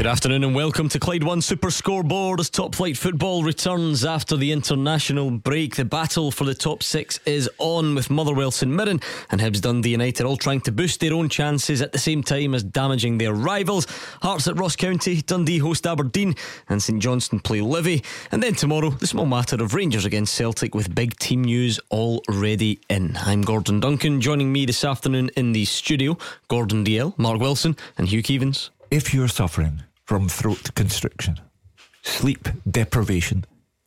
Good afternoon and welcome to Clyde One Super Scoreboard as top flight football returns after the international break. The battle for the top six is on with Motherwell St Mirren and Hibs Dundee United all trying to boost their own chances at the same time as damaging their rivals. Hearts at Ross County, Dundee host Aberdeen, and St Johnstone play Livy. And then tomorrow, the small matter of Rangers against Celtic with big team news already in. I'm Gordon Duncan. Joining me this afternoon in the studio, Gordon Dalziel, Mark Wilson, and Hugh Keevins. If you're suffering from throat constriction, sleep deprivation,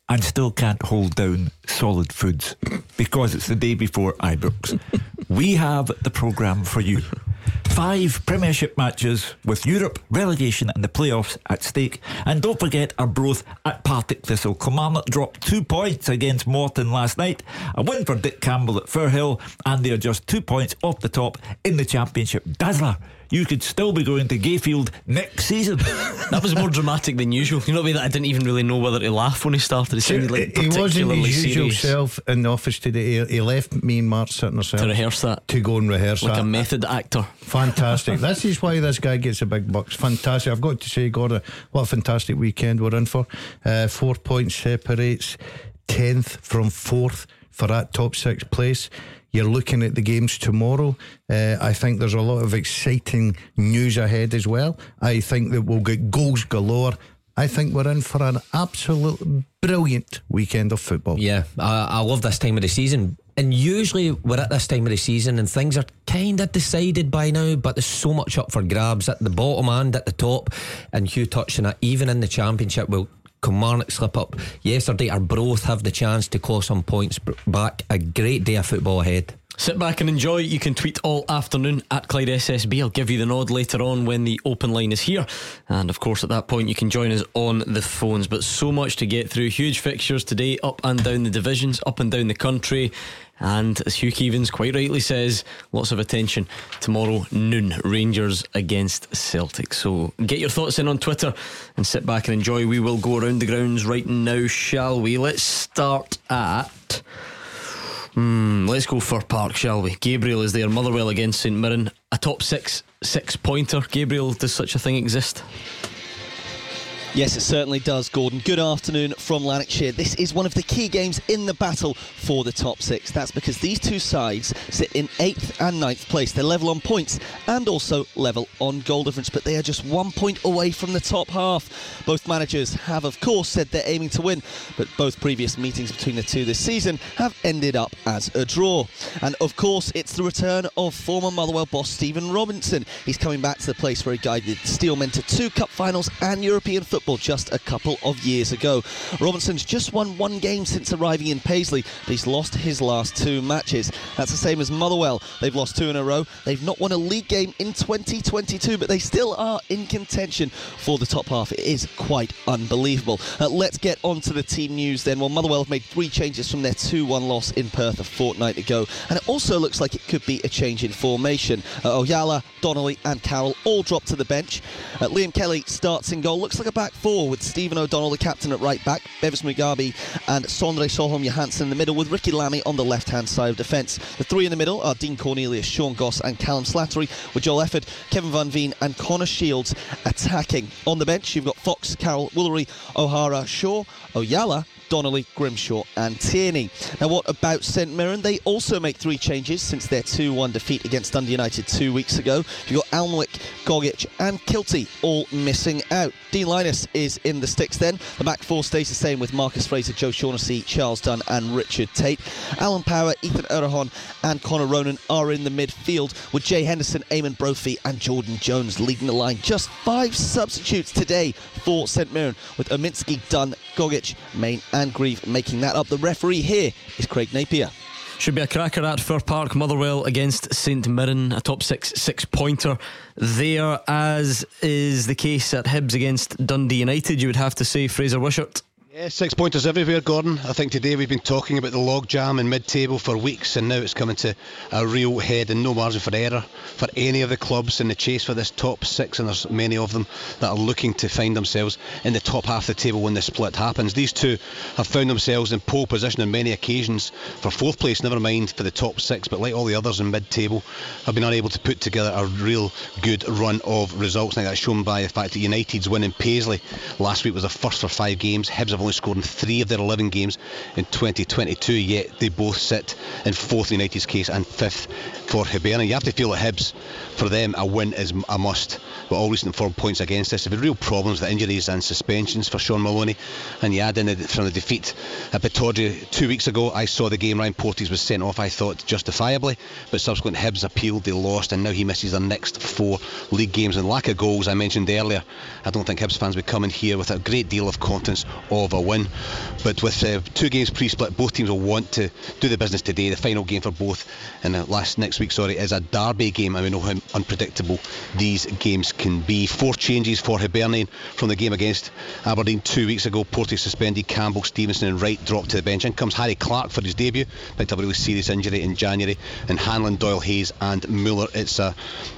and still can't hold down solid foods because it's the day before Ibrox, we have the programme for you. Five Premiership matches with Europe, relegation, and the playoffs at stake. And don't forget Arbroath at Partick Thistle. Kilmarnock dropped two points against Morton last night. A win for Dick Campbell at Firhill, and they're just two points off the top in the Championship. Dazzler you could still be going to Gayfield next season. that was more dramatic than usual. You know the way that I didn't even really know whether to laugh when he started. It sounded like he wasn't his usual serious. self in the office today. He, he left me and Mark sitting ourselves to rehearse that to go and rehearse like that. a method actor. Fantastic. this is why this guy gets a big bucks. Fantastic. I've got to say, Gordon, what a fantastic weekend we're in for. Uh, four points separates tenth from fourth for that top six place. You're looking at the games tomorrow. Uh, I think there's a lot of exciting news ahead as well. I think that we'll get goals galore. I think we're in for an absolute brilliant weekend of football. Yeah, I, I love this time of the season. And usually we're at this time of the season and things are kind of decided by now, but there's so much up for grabs at the bottom and at the top. And Hugh touching it, even in the championship, will Kilmarnock slip up yesterday. Arbroath have the chance to claw some points back. A great day of football ahead. Sit back and enjoy. You can tweet all afternoon at Clyde SSB. I'll give you the nod later on when the open line is here. And of course, at that point, you can join us on the phones. But so much to get through. Huge fixtures today, up and down the divisions, up and down the country. And as Hugh Keevins quite rightly says, lots of attention tomorrow noon. Rangers against Celtic. So get your thoughts in on Twitter and sit back and enjoy. We will go around the grounds right now, shall we? Let's start at. Hmm, let's go Fir Park, shall we? Gabriel is there. Motherwell against St Mirren. A top six six pointer. Gabriel, does such a thing exist? Yes, it certainly does, Gordon. Good afternoon from Lanarkshire. This is one of the key games in the battle for the top six. That's because these two sides sit in eighth and ninth place. They're level on points and also level on goal difference, but they are just one point away from the top half. Both managers have, of course, said they're aiming to win, but both previous meetings between the two this season have ended up as a draw. And of course, it's the return of former Motherwell boss Stephen Robinson. He's coming back to the place where he guided Steelmen to two cup finals and European football football just a couple of years ago. Robinson's just won one game since arriving in Paisley, but he's lost his last two matches. That's the same as Motherwell. They've lost two in a row. They've not won a league game in 2022, but they still are in contention for the top half. It is quite unbelievable. Uh, let's get on to the team news then. Well, Motherwell have made three changes from their 2 1 loss in Perth a fortnight ago, and it also looks like it could be a change in formation. Uh, Ojala, Donnelly, and Carroll all drop to the bench. Uh, Liam Kelly starts in goal. Looks like a back four with Stephen O'Donnell, the captain, at right back, Bevis Mugabi and Sondre Solholm Johansen in the middle, with Ricki Lamie on the left hand side of defence. The three in the middle are Dean Cornelius, Sean Goss, and Callum Slattery, with Joel Efford, Kevin Van Veen, and Connor Shields attacking. On the bench, you've got Fox, Carroll, Woolery, O'Hara, Shaw, Ojala, Donnelly, Grimshaw, and Tierney. Now, what about St Mirren? They also make three changes since their 2 1 defeat against Dundee United two weeks ago. You've got Alnwick, Gogic, and Kiltie all missing out. Dean Lyness is in the sticks then. The back four stays the same with Marcus Fraser, Joe Shaughnessy, Charles Dunne, and Richard Tait. Alan Power, Ethan Erhahon, and Connor Ronan are in the midfield with Jay Henderson, Eamon Brophy, and Jordan Jones leading the line. Just five substitutes today for St Mirren with Urminsky, Dunn, Gogic, Main, and Greive making that up. The referee here is Craig Napier. Should be a cracker at Fir Park, Motherwell against St Mirren, a top six six pointer there, as is the case at Hibs against Dundee United. You would have to say Fraser Wishart. Yeah, six pointers everywhere, Gordon. I think today we've been talking about the logjam in mid table for weeks, and now it's coming to a real head and no margin for error for any of the clubs in the chase for this top six, and there's many of them that are looking to find themselves in the top half of the table when the split happens. These two have found themselves in pole position on many occasions for fourth place, never mind for the top six, but like all the others in mid table, have been unable to put together a real good run of results. Now that's shown by the fact that United's win in Paisley last week was the first for five games. Hibs have only scored in three of their 11 games in 2022, yet they both sit in fourth in United's case and fifth for Hibernian. You have to feel that Hibs, for them, a win is a must. But all recent form points against us. There have been real problems with injuries and suspensions for Shaun Maloney. And you add in the, from the defeat at Pittodrie two weeks ago, I saw the game. Ryan Porteous was sent off, I thought, justifiably. But subsequent Hibs appealed, they lost, and now he misses their next four league games. And lack of goals, I mentioned earlier, I don't think Hibs fans would come in here with a great deal of confidence of a win. But with uh, two games pre-split, both teams will want to do the business today. The final game for both, and uh, last next week, sorry, is a derby game, and we know how unpredictable these games can be. Four changes for Hibernian from the game against Aberdeen two weeks ago. Porty suspended, Campbell, Stevenson, and Wright dropped to the bench. In comes Harry Clarke for his debut, picked up a really serious injury in January, and Hanlon, Doyle, Hayes, and Mueller. It's a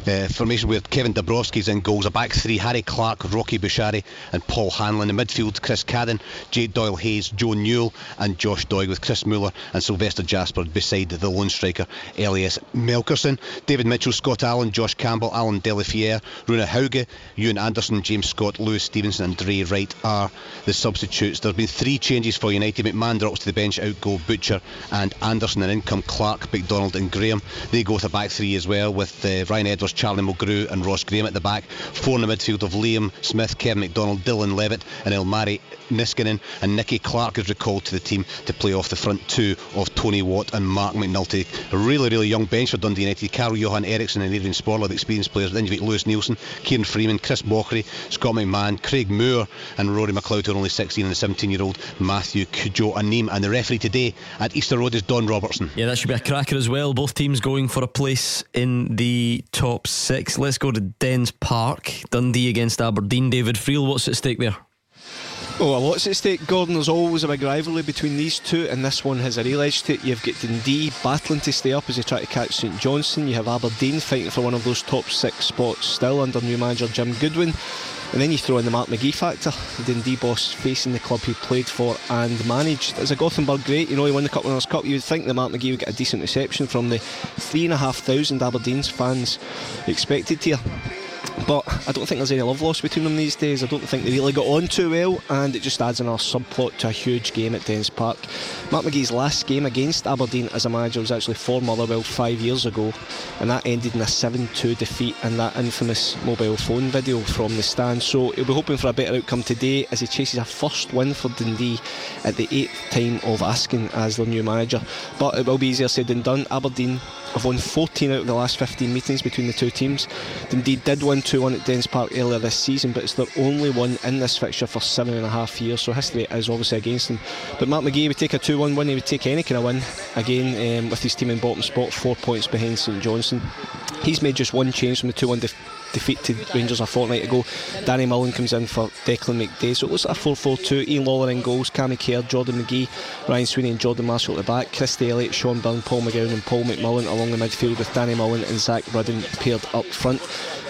uh, formation where Kevin Dabrowski's in goals. A back three: Harry Clarke, Rocky Bushiri, and Paul Hanlon. In midfield, Chris Cadden, Jake Doyle, Hayes, Joe Newell, and Josh Doig with Chris Mueller and Sylvester Jasper beside the lone striker Elias Melkersen. David Mitchell, Scott Allan, Josh Campbell, Alan Delafiere, Runar Hauge, Ewan Anderson, James Scott, Lewis Stevenson, and Drey Wright are the substitutes. There have been three changes for United. McMahon drops to the bench, out go Butcher and Anderson, and in come Clark, McDonald, and Graham. They go to back three as well, with uh, Ryan Edwards, Charlie Mulgrew, and Ross Graham at the back. Four in the midfield of Liam Smith, Kevin McDonald, Dylan Levitt, and Ilmari Niskanen, and Nicky Clark is recalled to the team to play off the front two of Tony Watt and Marc McNulty. A really, really young bench for Dundee United. Carl Johan Eriksson and Adrian Sporler, the experienced players. Then you've got Lewis Neilson, Kieran Freeman, Chris Mochrie, Scott McMahon, Craig Moore, and Rory McLeod, who are only 16, and the 17 year old Matthew Kujo Anim. And the referee today at Easter Road is Don Robertson. Yeah, that should be a cracker as well. Both teams going for a place in the top six. Let's go to Dens Park. Dundee against Aberdeen. David Friel, what's at stake there? Oh, well, what's at stake, Gordon? There's always a big rivalry between these two, and this one has a real edge to it. You've got Dundee battling to stay up as they try to catch St Johnstone. You have Aberdeen fighting for one of those top six spots still under new manager Jim Goodwin. And then you throw in the Mark McGhee factor, the Dundee boss facing the club he played for and managed. As a Gothenburg great, you know, he won the Cup Winners' Cup. You would think that Mark McGhee would get a decent reception from the three and a half thousand Aberdeen's fans expected here. But I don't think there's any love lost between them these days. I don't think they really got on too well, and it just adds another subplot to a huge game at Dens Park. Mark McGhee's last game against Aberdeen as a manager was actually for Motherwell five years ago, and that ended in a 7 2 defeat and that infamous mobile phone video from the stand. So he'll be hoping for a better outcome today as he chases a first win for Dundee at the eighth time of asking as their new manager. But it will be easier said than done. Aberdeen have won 14 out of the last 15 meetings between the two teams. Dundee did win 2 1 at Dens Park earlier this season, but it's their only one in this fixture for seven and a half years, so history is obviously against them. But Mark McGhee would take a 2 1 win, he would take any kind of win again um, with his team in bottom spot, four points behind St Johnstone. He's made just one change from the 2 1 def- defeat to Rangers a fortnight ago. Danny Mullen comes in for Declan McDaid. So it looks like a 4 4 2. Ian Lawlor in goals, Cammy Kerr, Jordan McGhee, Ryan Sweeney, and Jordan Marshall at the back. Christy Elliott, Sean Byrne, Paul McGowan, and Paul McMullen along the midfield with Danny Mullen and Zak Rudden paired up front.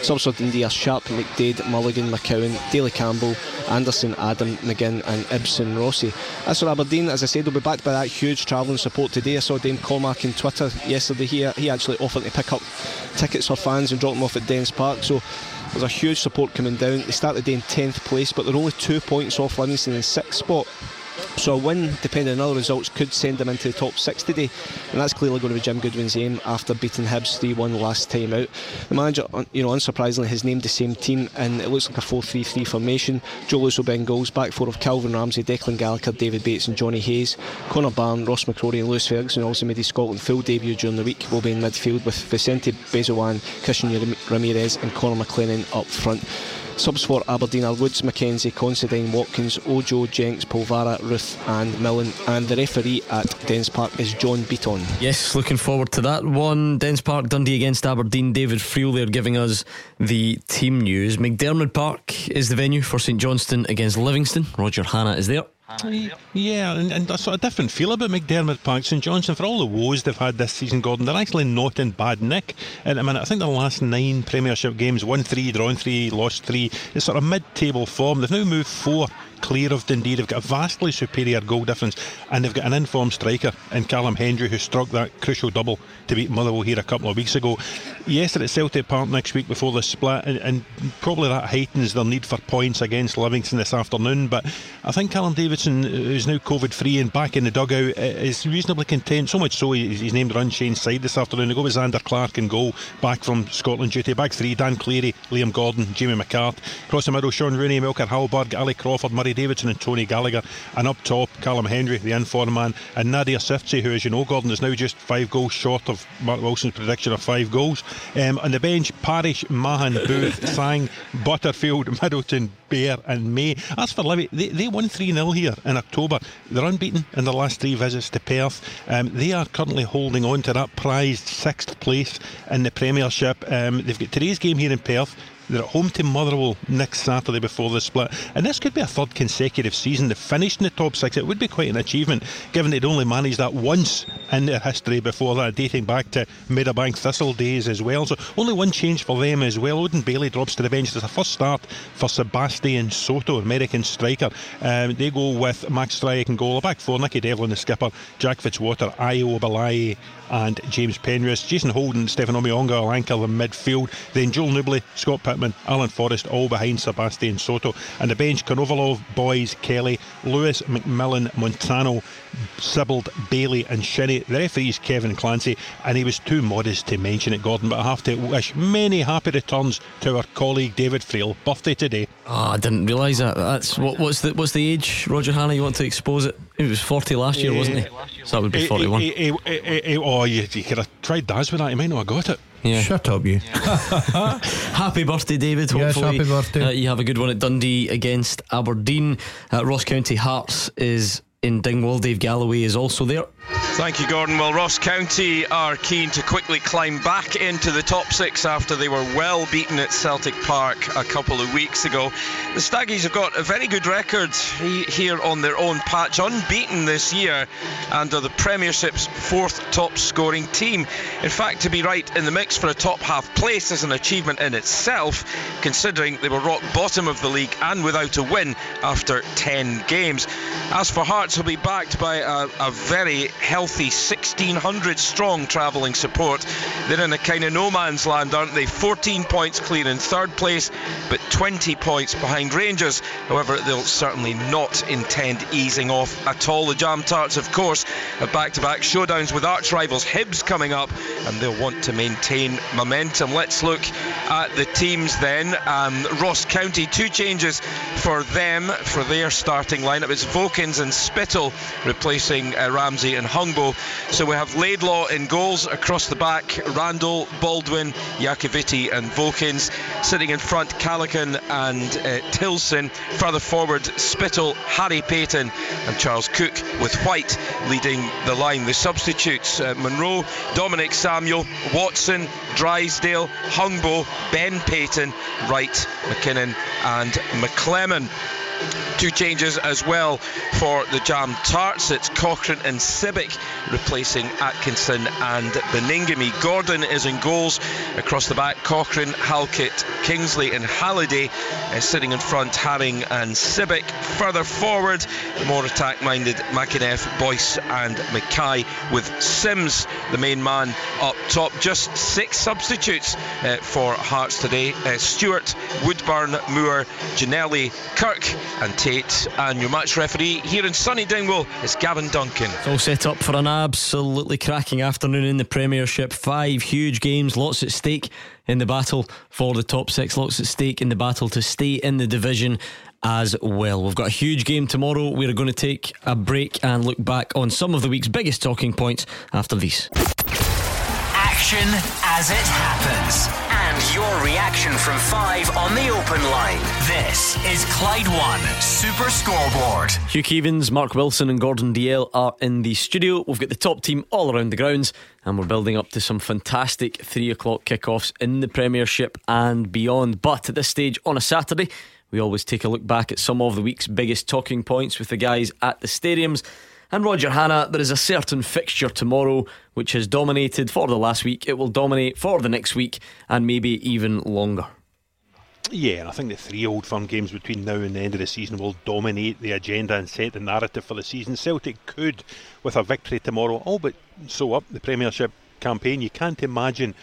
Subs for Dundee are Sharp, McDaid, Mulligan, McCowan, Daly Campbell, Anderson, Adam, McGinn, and Ibsen Rossi. As for Aberdeen, as I said, they'll be backed by that huge travelling support today. I saw Dave Cormack on Twitter yesterday. He, he actually offered to pick up tickets for fans and drop them off at Dens Park. So there's a huge support coming down. They start the day in 10th place, but they're only two points off Livingston in sixth spot. So a win, depending on other results, could send them into the top six today, and that's clearly going to be Jim Goodwin's aim after beating Hibs 3-1 last time out. The manager, you know, unsurprisingly, has named the same team, and it looks like a 4-3-3 formation. Joe Lewis will be in goals, back four of Calvin Ramsay, Declan Gallagher, David Bates, and Johnny Hayes. Connor Barron, Ross McCrorie, and Lewis Ferguson also made his Scotland full debut during the week. Will be in midfield with Vicente Besuijen, Christian Ramirez, and Conor McLennan up front. Subs for Aberdeen are Woods, Mackenzie, Considine, Watkins, Ojo, Jenks, Polvara, Ruth, and Millen. And the referee at Dens Park is John Beaton. Yes, looking forward to that one. Dens Park, Dundee against Aberdeen. David Friel there giving us the team news. McDiarmid Park is the venue for St Johnstone against Livingston. Roger Hannah is there. Yeah, and, and a sort of different feel about McDiarmid, Parks and Johnson. For all the woes they've had this season, Gordon, they're actually not in bad nick at the minute. I think the last nine Premiership games, won three, drawn three, lost three. It's sort of mid-table form. They've now moved four clear of Dundee. They've got a vastly superior goal difference, and they've got an informed striker in Callum Hendry who struck that crucial double to beat Motherwell here a couple of weeks ago. Yes, at Celtic Park next week before the split, and, and probably that heightens their need for points against Livingston this afternoon. But I think Callum Davidson, uh, who's now COVID free and back in the dugout, uh, is reasonably content. So much so he's named their unchanged side this afternoon. They go with Zander Clark and goal, back from Scotland duty. Back three: Dan Cleary, Liam Gordon, Jamie McCart. Across the middle: Sean Rooney, Melker Hallberg, Ali Crawford, Murray Davidson, and Tony Gallacher. And up top, Callum Hendry, the informed man, and Nadir Ciftci, who, as you know, Gordon is now just five goals short of Mark Wilson's prediction of five goals. Um, on the bench, Parish, Mahan, Booth, Sang, Butterfield, Middleton, Bair, and May. As for Livy, they, they won 3 0 here in October. They're unbeaten in their last three visits to Perth. Um, they are currently holding on to that prized sixth place in the Premiership. Um, they've got today's game here in Perth. They're at home to Motherwell next Saturday before the split. And this could be a third consecutive season to finish in the top six. It would be quite an achievement, given they'd only managed that once in their history before that, dating back to Meadowbank Thistle days as well. So only one change for them as well. Odin Bailey drops to the bench. There's a first start for Sebastian Soto, American striker. Um, they go with Max Stryjek and goal. A back four, Nicky Devlin, the skipper, Jack Fitzwater, Ayo Obileye, and James Penrice. Jason Holden, Stephane Omeonga will anchor the midfield. Then Joel Nouble, Scott Pittman, Alan Forrest, all behind Sebastian Soto. And the bench, Konovalov, Boyes, Kelly, Lewis, McMillan, Montano, Sibbald, Bailey, and Shinnie. The referee's Kevin Clancy, and he was too modest to mention it, Gordon, but I have to wish many happy returns to our colleague David Friel. Birthday today. Oh, I didn't realise that. That's what, what's the what's the age, Roger Hannah? You want to expose it? He was 40 last year, wasn't he? So that would be 41. Eh, eh, eh, oh, you, you could have tried Daz with that. You might not have got it. Yeah. Shut up, you. happy birthday, David. Yes, happy birthday. Uh, you have a good one at Dundee against Aberdeen. Uh, Ross County Hearts is in Dingwall. Dave Galloway is also there. Thank you, Gordon. Well, Ross County are keen to quickly climb back into the top six after they were well beaten at Celtic Park a couple of weeks ago. The Staggies have got a very good record here on their own patch, unbeaten this year, and are the Premiership's fourth top scoring team. In fact, to be right in the mix for a top half place is an achievement in itself, considering they were rock bottom of the league and without a win after 10 games. As for Hearts, they'll be backed by a, a very healthy 1600 strong travelling support. They're in a kind of no man's land, aren't they? 14 points clear in third place, but 20 points behind Rangers. However, they'll certainly not intend easing off at all. The Jam Tarts, of course, have back to back showdowns with arch rivals Hibs coming up, and they'll want to maintain momentum. Let's look at the teams then. Um, Ross County, two changes for them for their starting lineup. It's Vokins and Spittle replacing uh, Ramsey and Hungbo. So we have Laidlaw in goals across the back, Randall, Baldwin, Iacovitti and Vokins. Sitting in front, Callaghan and uh, Tillson. Further forward, Spittle, Harry Paton and Charles Cook with White leading the line. The substitutes, uh, Monroe, Dominic Samuel, Watson, Drysdale, Hungbo, Ben Paton, Wright, McKinnon and McClellan. Two changes as well for the Jam Tarts. It's Cochrane and Sibbick replacing Atkinson and Baningime. Gordon is in goals across the back. Cochrane, Halkett, Kingsley and Halliday sitting in front. Haring and Sibbick. Further forward, more attack-minded McInnes, Boyce and Mackay with Simms, the main man, up top. Just six substitutes uh, for Hearts today. Uh, Stewart, Woodburn, Moore, Ginnelly, Kirk and Tate. And your match referee here in sunny Dingwall is Gavin Duncan. It's all set up for an absolutely cracking afternoon in the Premiership. Five huge games, lots at stake in the battle for the top six, lots at stake in the battle to stay in the division as well. We've got a huge game tomorrow. We're going to take a break and look back on some of the week's biggest talking points after these. Action as it happens. And your reaction from five on the open line. This is Clyde One Super Scoreboard. Hugh Keevins, Mark Wilson, and Gordon Dalziel are in the studio. We've got the top team all around the grounds, and we're building up to some fantastic three o'clock kickoffs in the Premiership and beyond. But at this stage on a Saturday, We always take a look back at some of the week's biggest talking points with the guys at the stadiums. And Roger Hannah, there is a certain fixture tomorrow which has dominated for the last week. It will dominate for the next week and maybe even longer. Yeah, and I think the three old firm games between now and the end of the season will dominate the agenda and set the narrative for the season. Celtic could, with a victory tomorrow, all but sew up the Premiership campaign. You can't imagine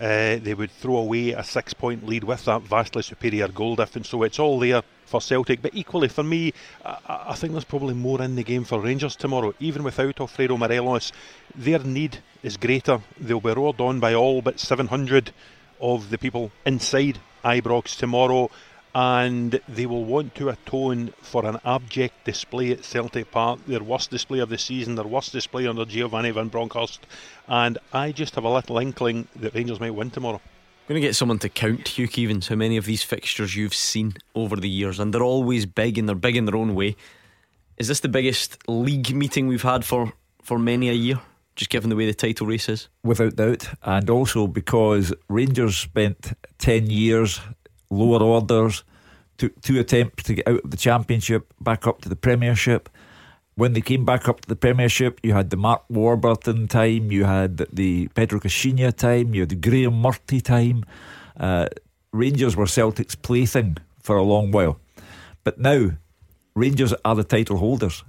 uh, they would throw away a six point lead with that vastly superior goal difference. So it's all there for Celtic. But equally for me, I, I think there's probably more in the game for Rangers tomorrow. Even without Alfredo Morelos, their need is greater. They'll be roared on by all but 700 of the people inside Ibrox tomorrow, and they will want to atone for an abject display at Celtic Park, their worst display of the season, their worst display under Giovanni Van Bronckhorst, and I just have a little inkling that Rangers might win tomorrow. I'm going to get someone to count, Hugh Keevins, how many of these fixtures you've seen over the years, and they're always big and they're big in their own way. Is this the biggest league meeting we've had for, for many a year? just given the way the title race is? Without doubt. And also because Rangers spent 10 years, lower orders, took two attempts to get out of the Championship, back up to the Premiership. When they came back up to the Premiership, you had the Mark Warburton time, you had the Pedro Caixinha time, you had the Graeme Murty time. Uh, Rangers were Celtic's plaything for a long while. But now, Rangers are the title holders,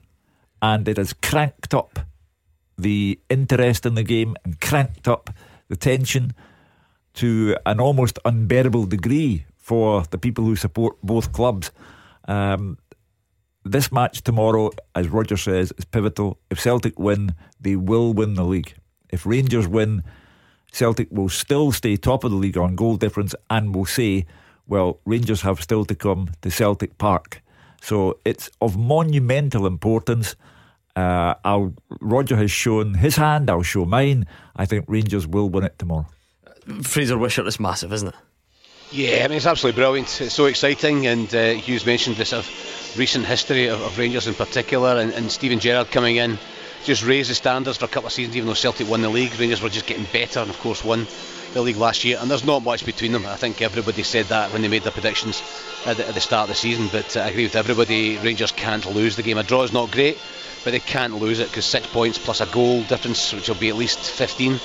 and it has cranked up the interest in the game and cranked up the tension to an almost unbearable degree for the people who support both clubs. Um, this match tomorrow, as Roger says, is pivotal. If Celtic win, they will win the league. If Rangers win, Celtic will still stay top of the league on goal difference and will say, well, Rangers have still to come to Celtic Park. So it's of monumental importance. Uh, I'll, Roger has shown his hand, I'll show mine. I think Rangers will win it tomorrow. Fraser Wishart is massive, isn't it? Yeah, I mean, it's absolutely brilliant. It's so exciting, and uh, Hugh's mentioned this of recent history of, of Rangers in particular, and, and Steven Gerrard coming in just raised the standards for a couple of seasons, even though Celtic won the league. Rangers were just getting better, and of course, won the league last year, and there's not much between them. I think everybody said that when they made their predictions at the, at the start of the season, but uh, I agree with everybody. Rangers can't lose the game. A draw is not great, but they can't lose it because six points plus a goal difference, which will be at least 15.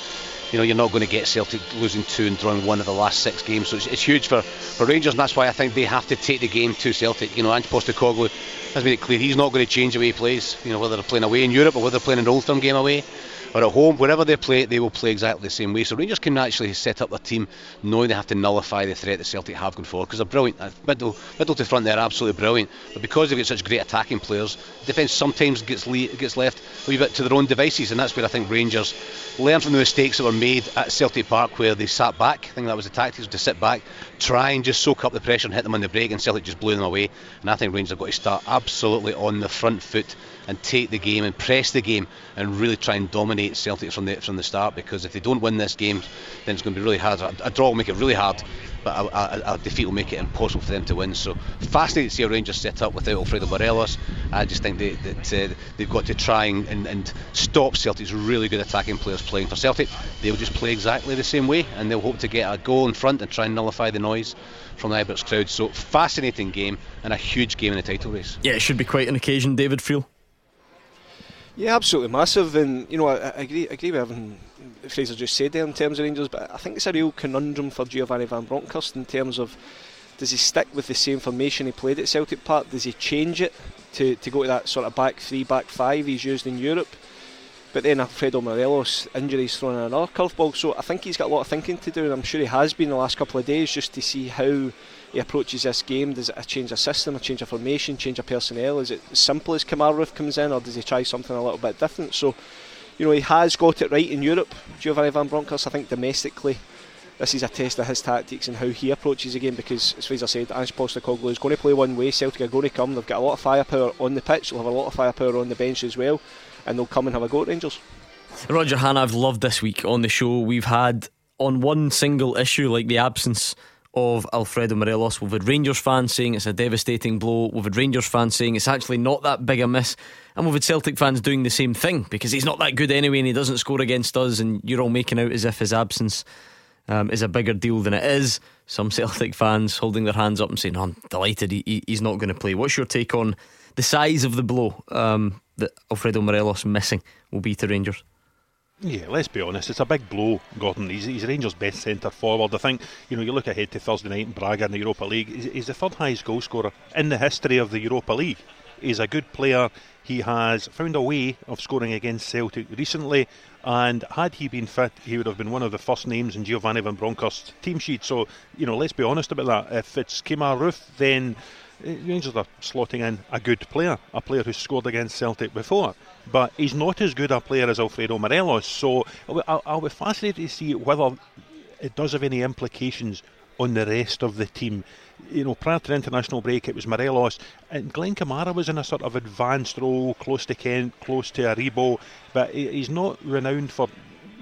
You know, you're not going to get Celtic losing two and drawing one of the last six games, so it's, it's huge for, for Rangers, and that's why I think they have to take the game to Celtic. You know, Ange Postecoglou has made it clear he's not going to change the way he plays. You know, whether they're playing away in Europe or whether they're playing an Old Firm game away or at home, wherever they play, they will play exactly the same way. So Rangers can actually set up their team knowing they have to nullify the threat that Celtic have going forward because they're brilliant. Uh, middle, middle to front, they're absolutely brilliant. But because they've got such great attacking players, defence sometimes gets le- gets left a wee bit to their own devices, and that's where I think Rangers learn from the mistakes that were made at Celtic Park where they sat back. I think that was the tactics to sit back, try and just soak up the pressure and hit them on the break, and Celtic just blew them away. And I think Rangers have got to start absolutely on the front foot and take the game and press the game and really try and dominate Celtic from the from the start. Because if they don't win this game, then it's going to be really hard. A, draw will make it really hard, but a, a, a, defeat will make it impossible for them to win. So fascinating to see a Rangers set up without Alfredo Morelos. I just think they, that uh, they've got to try and, and, and, stop Celtic's really good attacking players playing for Celtic. They'll just play exactly the same way, and they'll hope to get a goal in front and try and nullify the noise from the Ibrox crowd. So fascinating game and a huge game in the title race. Yeah, it should be quite an occasion, David Friel. Yeah, absolutely massive, and you know I, I agree. I agree with everything Fraser just said there in terms of Rangers, but I think it's a real conundrum for Giovanni Van Bronckhorst in terms of does he stick with the same formation he played at Celtic Park? Does he change it to, to go to that sort of back three, back five he's used in Europe? But then Alfredo Morelos injuries thrown in another curveball, so I think he's got a lot of thinking to do, and I'm sure he has been the last couple of days just to see how he approaches this game? Does it a change of system, a change of formation, change of personnel? Is it as simple as Kemar comes in, or does he try something a little bit different? So, you know, he has got it right in Europe, Giovanni Van Bronckhorst. I think domestically, this is a test of his tactics and how he approaches the game because, as Fraser said, Ange Postecoglou is going to play one way. Celtic are going to come. They've got a lot of firepower on the pitch. They'll have a lot of firepower on the bench as well, and they'll come and have a go at Rangers. Roger Hannah, I've loved this week on the show. We've had on one single issue, like the absence of Alfredo Morelos. We've had Rangers fans saying it's a devastating blow. We've had Rangers fans saying it's actually not that big a miss. And we've had Celtic fans doing the same thing because he's not that good anyway and he doesn't score against us. And you're all making out as if his absence um, is a bigger deal than it is. some Celtic fans holding their hands up and saying, oh, I'm delighted he, he, he's not going to play. What's your take on the size of the blow um, that Alfredo Morelos missing will be to Rangers? Yeah, let's be honest, it's a big blow, Gordon. He's, he's Rangers' best centre forward. I think, you know, you look ahead to Thursday night in Braga in the Europa League, he's, he's the third highest goal scorer in the history of the Europa League. He's a good player. He has found a way of scoring against Celtic recently, and had he been fit, he would have been one of the first names in Giovanni Van Bronckhorst's team sheet. So, you know, let's be honest about that. If it's Kemar Roofe, then Eh, Rangers are slotting in a good player, a player who scored against Celtic before. But he's not as good a player as Alfredo Morelos. So I'll, I'll be fascinated to see whether it does have any implications on the rest of the team. You know, prior to the international break, it was Morelos, and Glenn Kamara was in a sort of advanced role, close to Kent, close to Aribo, but he's not renowned for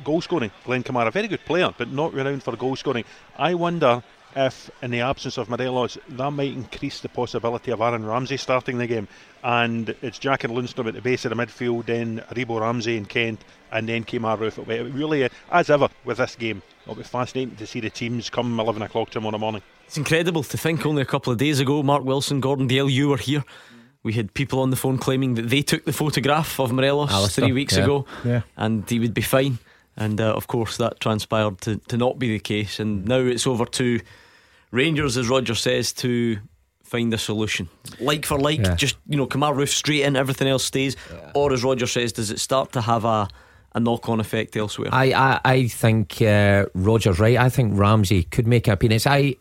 goal scoring. Glenn Kamara, very good player, but not renowned for goal scoring. I wonder if, in the absence of Morelos, that might increase the possibility of Aaron Ramsey starting the game. And it's Jack and Lundstram at the base of the midfield, then Aribo Ramsey and Kent, and then Kemar Roofe. It really, as ever with this game, it'll be fascinating to see the teams come 11 o'clock tomorrow morning. It's incredible to think only a couple of days ago, Mark Wilson, Gordon Dale, you were here. We had people on the phone claiming that they took the photograph of Morelos Alistair, three weeks yeah. ago Yeah. and he would be fine. And uh, of course, that transpired to, to not be the case. And now it's over to Rangers, as Roger says, to find a solution. Like for like, Yeah. just, you know, Kemar Roofe straight in, everything else stays. Or as Roger says, does it start to have a, a knock on effect elsewhere? I, I, I think uh, Roger's right. I think Ramsey could make an appearance. I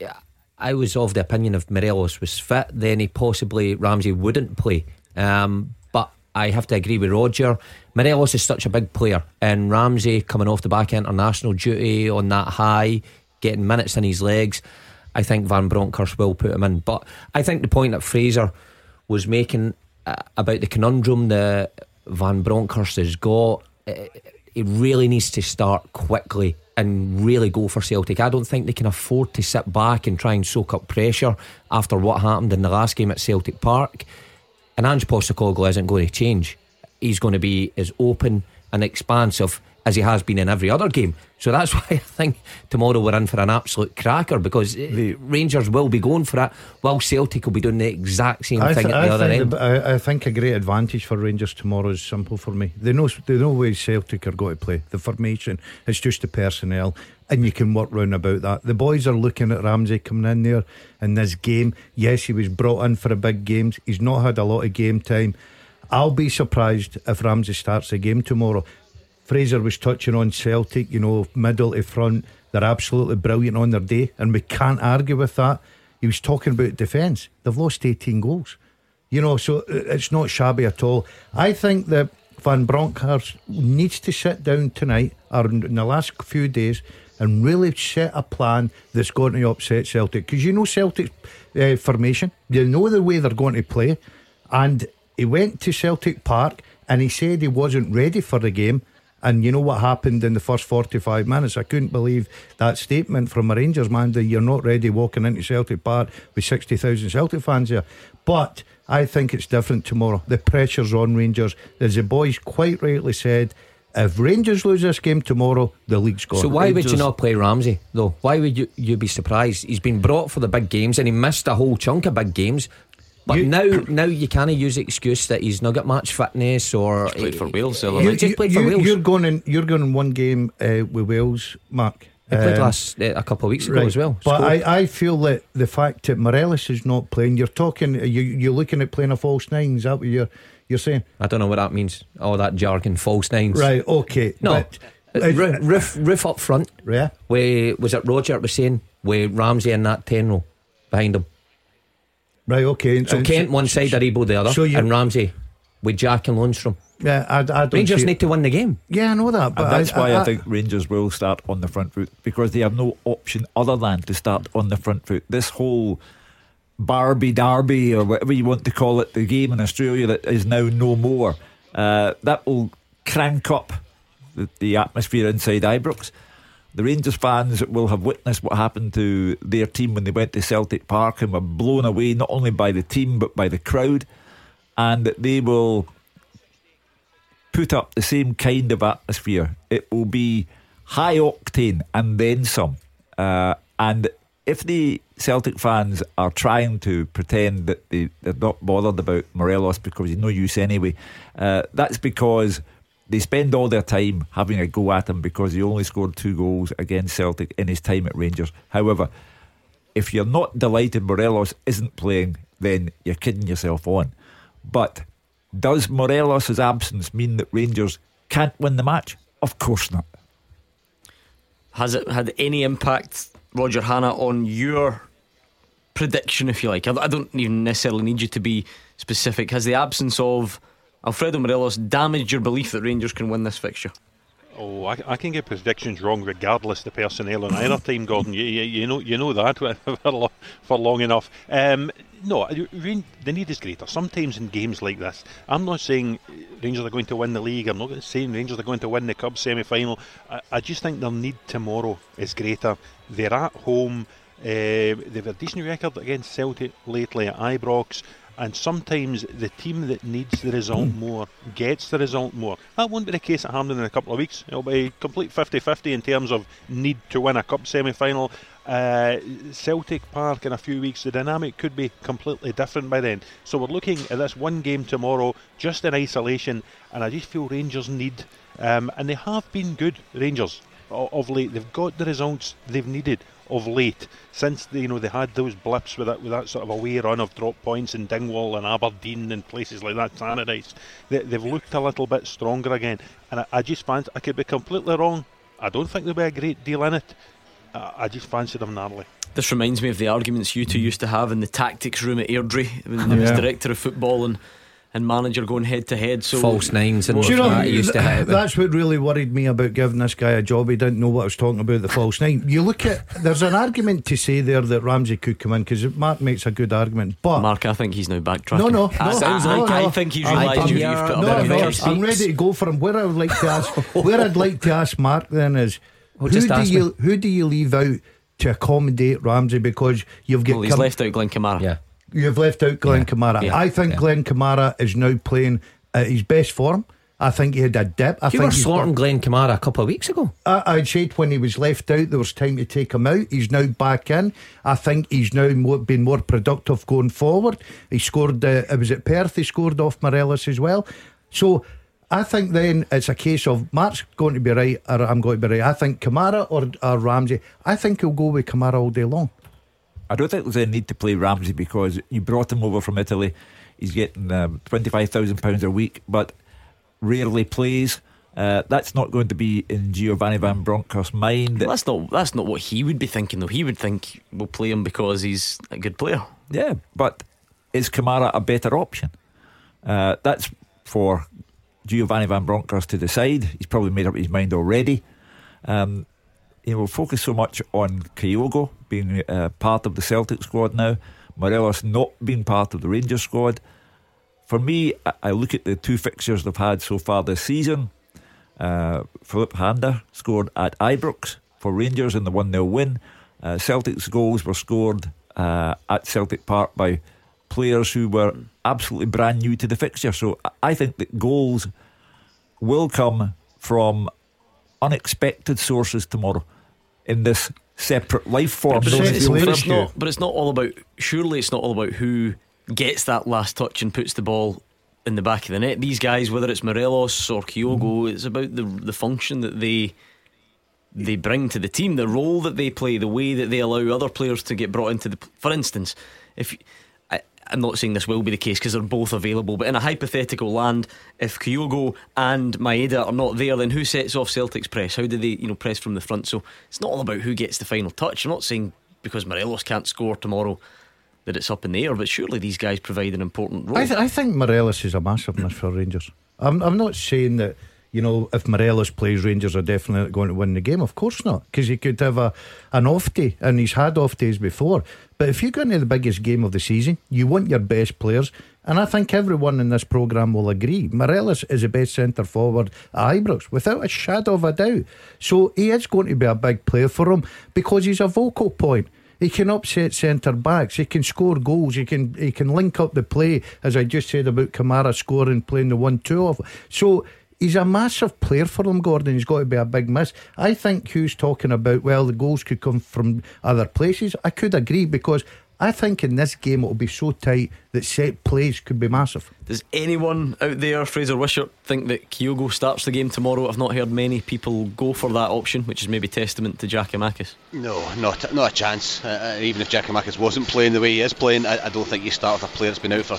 I was of the opinion if Morelos was fit, then he possibly Ramsey wouldn't play. Um, but I have to agree with Roger. Morelos is such a big player, and Ramsey coming off the back international duty on that high, getting minutes in his legs. I think Van Bronckhorst will put him in. But I think the point that Fraser was making uh, about the conundrum that Van Bronckhorst has got, uh, he really needs to start quickly and really go for Celtic. I don't think they can afford to sit back and try and soak up pressure after what happened in the last game at Celtic Park. And Ange Postecoglou isn't going to change. He's going to be as open and expansive as he has been in every other game. So that's why I think tomorrow we're in for an absolute cracker because eh, the, Rangers will be going for it, while Celtic will be doing the exact same I, thing th- at the I other think end. the- I, I think a great advantage for Rangers tomorrow is simple for me. They know they know where Celtic are going to play. The formation, it's just the personnel, and you can work round about that. The boys are looking at Ramsey coming in there in this game. Yes, he was brought in for a big games. He's not had a lot of game time. I'll be surprised if Ramsey starts the game tomorrow. Fraser was touching on Celtic, you know, middle to front. They're absolutely brilliant on their day, and we can't argue with that. He was talking about defence. They've lost 18 goals. You know, so uh, it's not shabby at all. I think that Van Bronckhorst needs to sit down tonight or in the last few days and really set a plan that's going to upset Celtic. Because you know Celtic's uh, formation, you know the way they're going to play. And he went to Celtic Park and he said he wasn't ready for the game. And you know what happened in the first 45 minutes? I couldn't believe that statement from a Rangers man that you're not ready walking into Celtic Park with 60,000 Celtic fans here. But I think it's different tomorrow. The pressure's on Rangers. As the boys quite rightly said, if Rangers lose this game tomorrow, the league's gone. So why would you not play Ramsey though? Why would you you be surprised? He's been brought for the big games and he missed a whole chunk of big games. But You- now now you can't use the excuse that he's not got much fitness or played for Wales the other you, just played for Wales. You're going in. You're going in one game uh, with Wales, Mark. he played Um, last uh, a couple of weeks ago as well. But I, I feel that the fact that Morelos is not playing, you're talking, you, you're looking at playing a false nine. Is that what you're you're saying? I don't know what that means. All that jargon, false nines. Right. Okay. No, But, uh, Roofe, Roofe, Roofe up front. yeah. Where was it? Roger was saying with Ramsey and that ten row behind him. Right. Okay. So And Kent one side, Aribo the other, so you- and Ramsey with Jack and Lundstram. Yeah. I, I don't Rangers see- need to win the game. Yeah, I know that. But And that's I, why I, I, think Rangers will start on the front foot because they have no option other than to start on the front foot. This whole Barbie Derby or whatever you want to call it, the game in Australia that is now no more, uh, that will crank up the, the atmosphere inside Ibrox. The Rangers fans will have witnessed what happened to their team when they went to Celtic Park and were blown away not only by the team but by the crowd, and that they will put up the same kind of atmosphere. It will be high octane and then some. Uh, and if the Celtic fans are trying to pretend that they, they're not bothered about Morelos because he's no use anyway, uh, that's because they spend all their time having a go at him because he only scored two goals against Celtic in his time at Rangers. However, if you're not delighted Morelos isn't playing, then you're kidding yourself on. But does Morelos' absence mean that Rangers can't win the match? Of course not. Has it had any impact, Roger Hannah, on your prediction, if you like? I don't even necessarily need you to be specific. Has the absence of Alfredo Morelos damaged your belief that Rangers can win this fixture? Oh, I, I can get predictions wrong regardless the personnel on either team, Gordon. You, you, you know you know that for, for long enough. Um, no, the need is greater. Sometimes in games like this, I'm not saying Rangers are going to win the league. I'm not saying Rangers are going to win the Cup semi-final. I, I just think their need tomorrow is greater. They're at home. Uh, they've a decent record against Celtic lately at Ibrox. And sometimes the team that needs the result more gets the result more. That won't be the case at Hampden in a couple of weeks. It'll be complete 50 50 in terms of need to win a cup semi final. Uh, Celtic Park in a few weeks, the dynamic could be completely different by then. So we're looking at this one game tomorrow just in isolation, and I just feel Rangers need, um, and they have been good, Rangers, of late. They've got the results they've needed of late since they, you know they had those blips with that with that sort of away run of drop points in Dingwall and Aberdeen and places like that. Tannadice, they, they've looked a little bit stronger again, and I, I just fancy I could be completely wrong. I don't think there'll be a great deal in it. I, I just fancy them narrowly. This reminds me of the arguments you two used to have in the tactics room at Airdrie when there was Yeah. director of football and, and manager going head to head. So False nines and Do you know, that used to hit. Eh? that's what really worried me about giving this guy a job. He didn't know what I was talking about, the false nine. You look at, there's an argument to say there that Ramsey could come in because Mark makes a good argument. But Mark, I think he's now backtracking. No, no, no, sounds no, like no. I think he's I'm- realised I'm- you've, put no, bit of no, no. I'm ready to go for him. Where I would like to ask, where I'd like to ask Mark then is, Well, who just do ask you who do you leave out to accommodate Ramsey because you've got Well, he's Kam- left out Glenn Kamara. Yeah. You've left out Glenn Yeah, Kamara. yeah, I think yeah. Glenn Kamara is now playing at his best form. I think he had a dip. I You think were slaughtering Glenn Kamara a couple of weeks ago. I, I'd said when he was left out, there was time to take him out. He's now back in. I think he's now more, been more productive going forward. He scored, uh, it was at Perth, he scored off Morelos as well. So I think then it's a case of Mark's going to be right or I'm going to be right. I think Kamara or, or Ramsey, I think he'll go with Kamara all day long. I don't think there's any need to play Ramsey because you brought him over from Italy. He's getting um, £25,000 a week, but rarely plays. Uh, that's not going to be in Giovanni Van Bronckhorst's mind. Well, that's not that's not what he would be thinking though. He would think we'll play him because he's a good player. Yeah, but is Kamara a better option? Uh, that's for Giovanni Van Bronckhorst to decide. He's probably made up his mind already. Um, you know, focus so much on Kyogo being uh, part of the Celtic squad now, Morelos not being part of the Rangers squad. For me, I- I look at the two fixtures they've had so far this season. Uh, Filip Helander scored at Ibrox for Rangers in the 1 0 win. Uh, Celtic's goals were scored uh, at Celtic Park by players who were absolutely brand new to the fixture. So I think that goals will come from unexpected sources tomorrow in this separate life form. But it's- it's- But it's not. But it's not all about. Surely it's not all about who gets that last touch and puts the ball in the back of the net. These guys, whether it's Morelos or Kyogo, mm-hmm. it's about the the function that they they bring to the team, the role that they play, the way that they allow other players to get brought into the. For instance, if I'm not saying this will be the case because they're both available, but in a hypothetical land, if Kyogo and Maeda are not there, then who sets off Celtic's press? How do they, you know, press from the front? So it's not all about who gets the final touch. I'm not saying because Morelos can't score tomorrow that it's up in the air, but surely these guys provide an important role. I, th- I think Morelos is a massive miss for Rangers. I'm, I'm not saying that, you know, if Morelos plays, Rangers are definitely going to win the game. Of course not, because he could have a, an off day, and he's had off days before. But if you go into the biggest game of the season, you want your best players. And I think everyone in this programme will agree. Morelos is the best centre forward at Ibrox, without a shadow of a doubt. So he is going to be a big player for him because he's a vocal point. He can upset centre backs. He can score goals. He can he can link up the play, as I just said about Kamara scoring, playing the one two off. So He's a massive player for them, Gordon. He's got to be a big miss. I think Hugh's talking about, well, the goals could come from other places. I could agree because I think in this game it'll be so tight that set plays could be massive. Does anyone out there, Fraser Wishart, think that Kyogo starts the game tomorrow? I've not heard many people go for that option, which is maybe testament to Giakoumakis. No, not not a chance. Uh, uh even if Giakoumakis wasn't playing the way he is playing, I, I, don't think you start with a player that's been out for,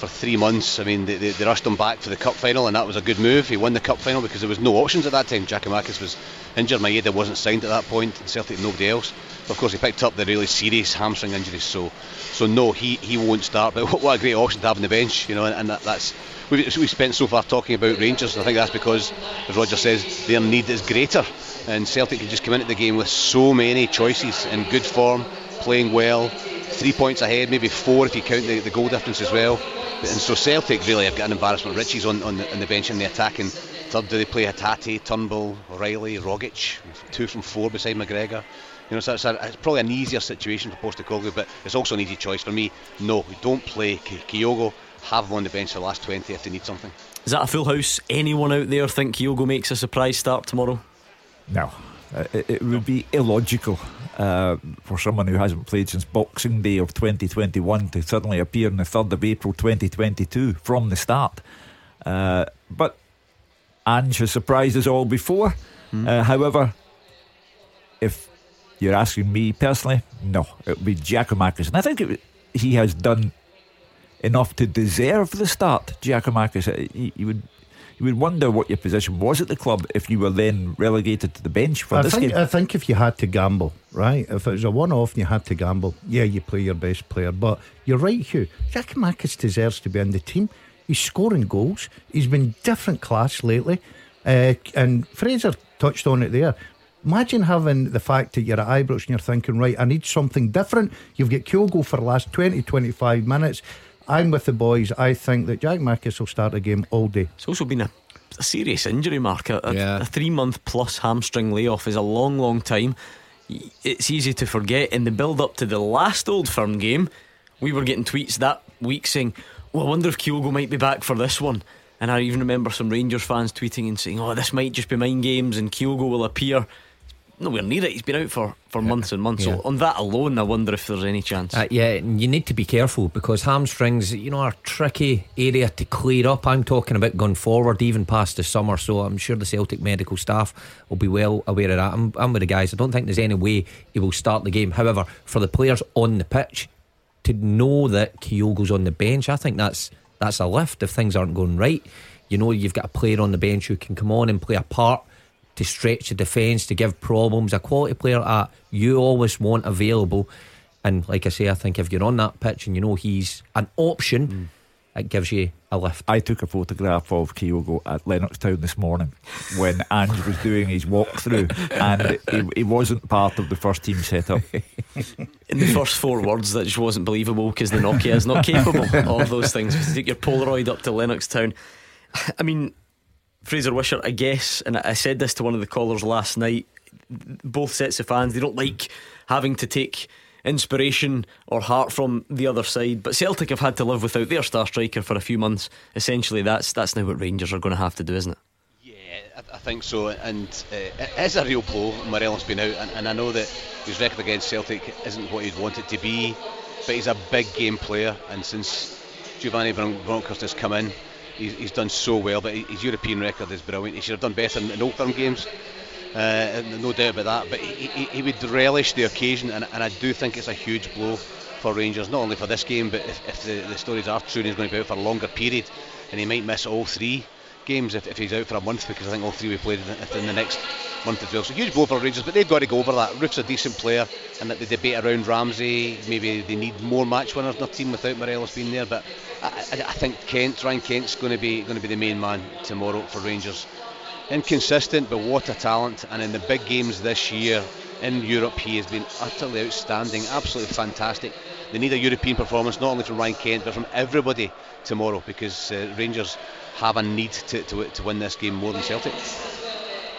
for three months. I mean, they, they, they, rushed him back for the cup final, and that was a good move. He won the cup final because there was no options at that time. Giakoumakis was injured. Maeda wasn't signed at that point. Celtic nobody else. Of course, he picked up the really serious hamstring injuries, so so no, he, he won't start. But what, a great option to have on the bench, you know, and, and that, that's we we spent so far talking about Rangers. I think that's because, as Roger says, their need is greater, and Celtic can just come into the game with so many choices in good form, playing well, three points ahead, maybe four if you count the, the goal difference as well. And so Celtic really have got an embarrassment. Richie's on, on, the, on the bench in the attacking third. Do they play Hatate, Turnbull, Riley, Rogic, two from four beside McGregor? You know, so it's, a, it's, probably an easier situation for Postecoglou, but it's also an easy choice for me. No, we don't play Kyogo. Have him on the bench for the last 20 if they need something. Is that a full house? Anyone out there think Kyogo makes a surprise start tomorrow? No. Uh, it, it, would be illogical uh, for someone who hasn't played since Boxing Day of 2021 to suddenly appear on the 3rd of April 2022 from the start. Uh, but Ange has surprised us all before. Mm. however, if you're asking me personally? No, it would be Giakoumakis. And I think it, he has done enough to deserve the start, Giakoumakis. Uh, you would you would wonder what your position was at the club if you were then relegated to the bench for I this think, game. I think if you had to gamble, right? If it was a one off and you had to gamble, yeah, you play your best player. But you're right, Hugh. Giakoumakis deserves to be in the team. He's scoring goals. He's been different class lately. Uh, and Fraser touched on it there. Imagine having the fact that you're at Ibrox and you're thinking, right, I need something different. You've got Kyogo for the last 20, 25 minutes. I'm with the boys. I think that Giakoumakis will start the game all day. It's also been a, a serious injury, Mark. A, yeah. a three month plus hamstring layoff is a long, long time. It's easy to forget. In the build up to the last Old Firm game, we were getting tweets that week saying, well, I wonder if Kyogo might be back for this one. And I even remember some Rangers fans tweeting and saying, oh, this might just be mind games and Kyogo will appear nowhere near it. He's been out for, for months and months. Yeah. So on that alone, I wonder if there's any chance. Uh, yeah, you need to be careful because hamstrings, you know, are a tricky area to clear up. I'm talking about going forward, even past the summer. So I'm sure the Celtic medical staff will be well aware of that. I'm, I'm with the guys. I don't think there's any way he will start the game. However, for the players on the pitch to know that Kyogo's on the bench, I think that's that's a lift if things aren't going right. You know, you've got a player on the bench who can come on and play a part to stretch the defence, to give problems. A quality player that you always want available. And like I say, I think if you're on that pitch and you know he's an option, mm. it gives you a lift. I took a photograph of Kyogo at Lennoxtown this morning when Ange was doing his walkthrough, and he, he wasn't part of the first team setup. In the first four words, that just wasn't believable because the Nokia is not capable of those things. You take your Polaroid up to Lennoxtown. I mean, Fraser Wishart, I guess, and I said this to one of the callers last night. Both sets of fans, they don't like having to take inspiration or heart from the other side. But Celtic have had to live without their star striker for a few months. Essentially, that's that's now what Rangers are going to have to do, isn't it? Yeah, I, think so. And uh, it is a real blow. Morelos been out, and, and I know that his record against Celtic isn't what he'd want it to be, but he's a big game player. And since Giovanni Bronckhorst has come in, he's, he's done so well, but his European record is brilliant. He should have done better in, in Firm games. Uh, no doubt about that. But he, he, he would relish the occasion, and, and, I do think it's a huge blow for Rangers, not only for this game, but if, if the, the, stories are true, he's going to be out for a longer period, and he might miss all three games if, if he's out for a month, because I think all three we played in the next month. So huge blow for Rangers, but they've got to go over that. Roofe's a decent player, and that the debate around Ramsey, maybe they need more match winners in their team without Morelos being there. But I, I, I think Kent, Ryan Kent's going to be going to be the main man tomorrow for Rangers. Inconsistent, but what a talent! And in the big games this year in Europe, he has been utterly outstanding, absolutely fantastic. They need a European performance, not only from Ryan Kent, but from everybody tomorrow, because uh, Rangers have a need to, to, to win this game more than Celtic.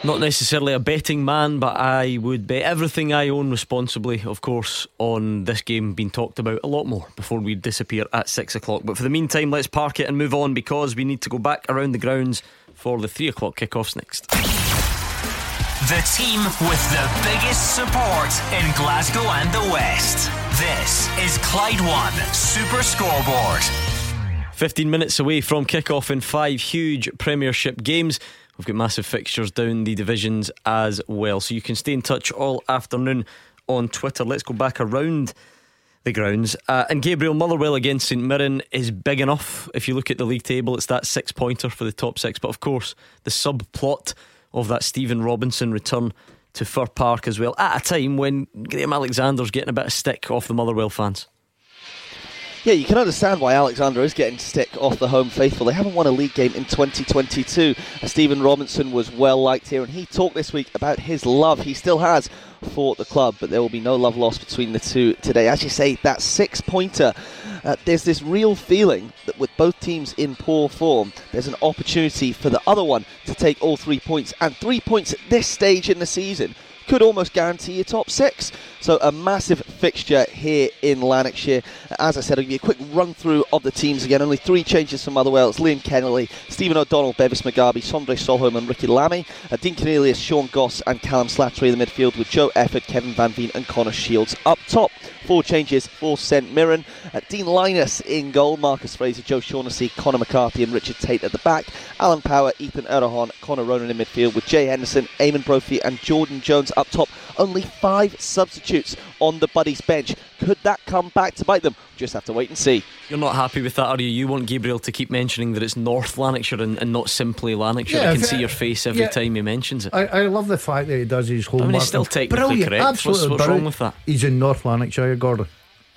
Not necessarily a betting man, but I would bet everything I own responsibly, of course, on this game being talked about a lot more before we disappear at six o'clock. But for the meantime, let's park it and move on because we need to go back around the grounds for the three o'clock kickoffs next. The team with the biggest support in Glasgow and the West. This is Clyde One Super Scoreboard. 15 minutes away from kick-off in five huge Premiership games. We've got massive fixtures down the divisions as well. So you can stay in touch all afternoon on Twitter. Let's go back around the grounds. Uh, and Gabriel Motherwell against St Mirren is big enough. If you look at the league table, it's that six pointer for the top six. But of course, the subplot of that Stephen Robinson return to Fir Park as well, at a time when Graham Alexander's getting a bit of stick off the Motherwell fans. Yeah, you can understand why Alexander is getting stick off the home faithful. They haven't won a league game in 2022. Stephen Robinson was well liked here, and he talked this week about his love he still has for the club, but there will be no love lost between the two today. As you say, that six pointer, uh, there's this real feeling that with both teams in poor form, there's an opportunity for the other one to take all three points, and three points at this stage in the season could almost guarantee you top six. So a massive fixture here in Lanarkshire. As I said, I'll give you a quick run through of the teams again. Only three changes from Motherwell. It's Liam Kennelly, Stephen O'Donnell, Bevis Mugabi, Sondre Solholm and Ricki Lamie. Uh, Dean Cornelius, Sean Goss and Callum Slattery in the midfield with Joe Efford, Kevin Van Veen and Connor Shields up top. Four changes for St Mirren. Uh, Dean Lyness in goal, Marcus Fraser, Joe Shaughnessy, Connor McCarthy and Richard Tait at the back. Alan Power, Ethan Erhahon, Connor Ronan in midfield with Jay Henderson, Eamon Brophy and Jordan Jones up top. Only five substitutes on the Buddies bench. Could that come back to bite them? Just have to wait and see. You're not happy with that, are you? You want Gabriel to keep mentioning that it's North Lanarkshire and, and not simply Lanarkshire. Yeah, I can if see it- your face every yeah. time he mentions it. I, I love the fact that he does his I homework. mean, he's still technically Brilliant, correct. What's- Absolutely what's wrong brilliant. with that? He's in North Lanarkshire, Gordon.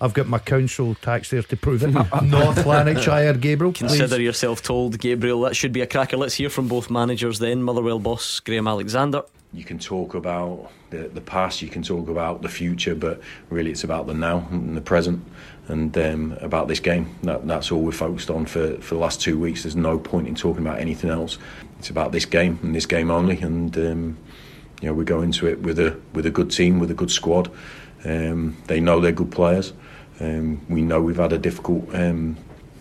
I've got my council tax there to prove it. North Lanarkshire, Gabriel. please. Consider yourself told, Gabriel. That should be a cracker. Let's hear from both managers then. Motherwell boss Graham Alexander. You can talk about the, the past, you can talk about the future, but really it's about the now and the present and um, about this game. That, that's all we're focused on for, for the last two weeks. There's no point in talking about anything else. It's about this game and this game only. And um, you know we go into it with a with a good team, with a good squad. Um, they know they're good players. Um, we know we've had a difficult um,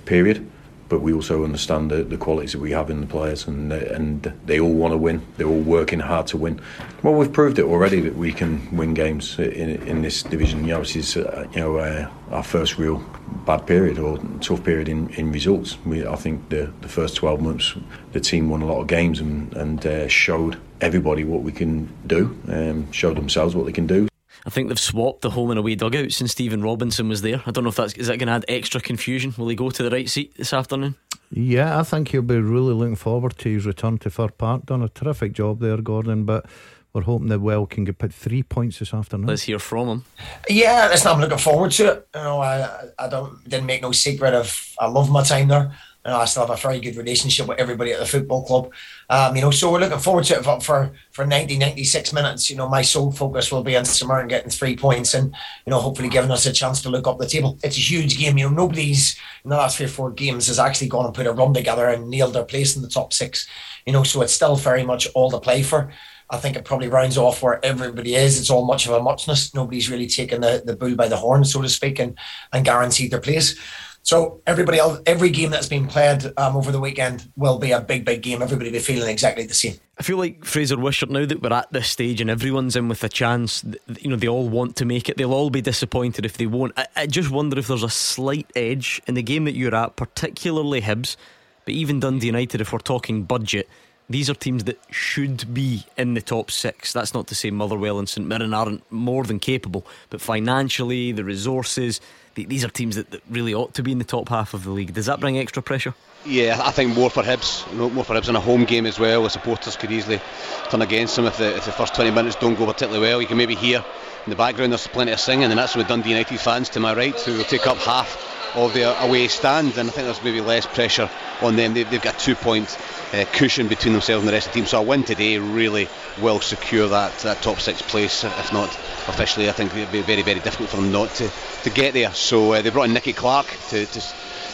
period, but we also understand the, the qualities that we have in the players, and and they all want to win. They're all working hard to win. Well, we've proved it already that we can win games in in this division. You know, this is uh, you know uh, our first real bad period or tough period in, in results. We, I think the the first 12 months, the team won a lot of games and and uh, showed everybody what we can do, um, showed themselves what they can do. I think they've swapped the home and away dugout since Stephen Robinson was there. I don't know if that's is that going to add extra confusion. Will he go to the right seat this afternoon? Yeah, I think he'll be really looking forward to his return to Fir Park. Done a terrific job there, Gordon, but we're hoping that Well can get put three points this afternoon. Let's hear from him. Yeah, listen, I'm looking forward to it. You know, I, I don't didn't make no secret of I love my time there. Know, I still have a very good relationship with everybody at the football club. Um, you know, so we're looking forward to it for for, for 90, 96 minutes. You know, my sole focus will be on Mirren getting three points and you know hopefully giving us a chance to look up the table. It's a huge game. You know, nobody's in the last three or four games has actually gone and put a run together and nailed their place in the top six. You know, so it's still very much all to play for. I think it probably rounds off where everybody is. It's all much of a muchness. Nobody's really taken the, the bull by the horn, so to speak, and, and guaranteed their place. So everybody else, every game that's been played um, over the weekend will be a big, big game. Everybody will be feeling exactly the same. I feel like Fraser Wishart now that we're at this stage and everyone's in with a chance. You know, they all want to make it. They'll all be disappointed if they won't. I, I just wonder if there's a slight edge in the game that you're at, particularly Hibs, but even Dundee United. If we're talking budget, these are teams that should be in the top six. That's not to say Motherwell and St Mirren aren't more than capable, but financially, the resources, these are teams that, that really ought to be in the top half of the league. Does that bring extra pressure? Yeah, I think more for Hibs, you know, more for Hibs in a home game as well. The supporters could easily turn against them if the, if the first 20 minutes don't go particularly well. You can maybe hear in the background there's plenty of singing, and that's with Dundee United fans to my right who will take up half of the away stand, and I think there's maybe less pressure on them. They've, they've got a two-point uh, cushion between themselves and the rest of the team, so a win today really will secure that, that top six place. If not officially, I think it'd be very, very difficult for them not to, to get there. So uh, they brought in Nicky Clark to, to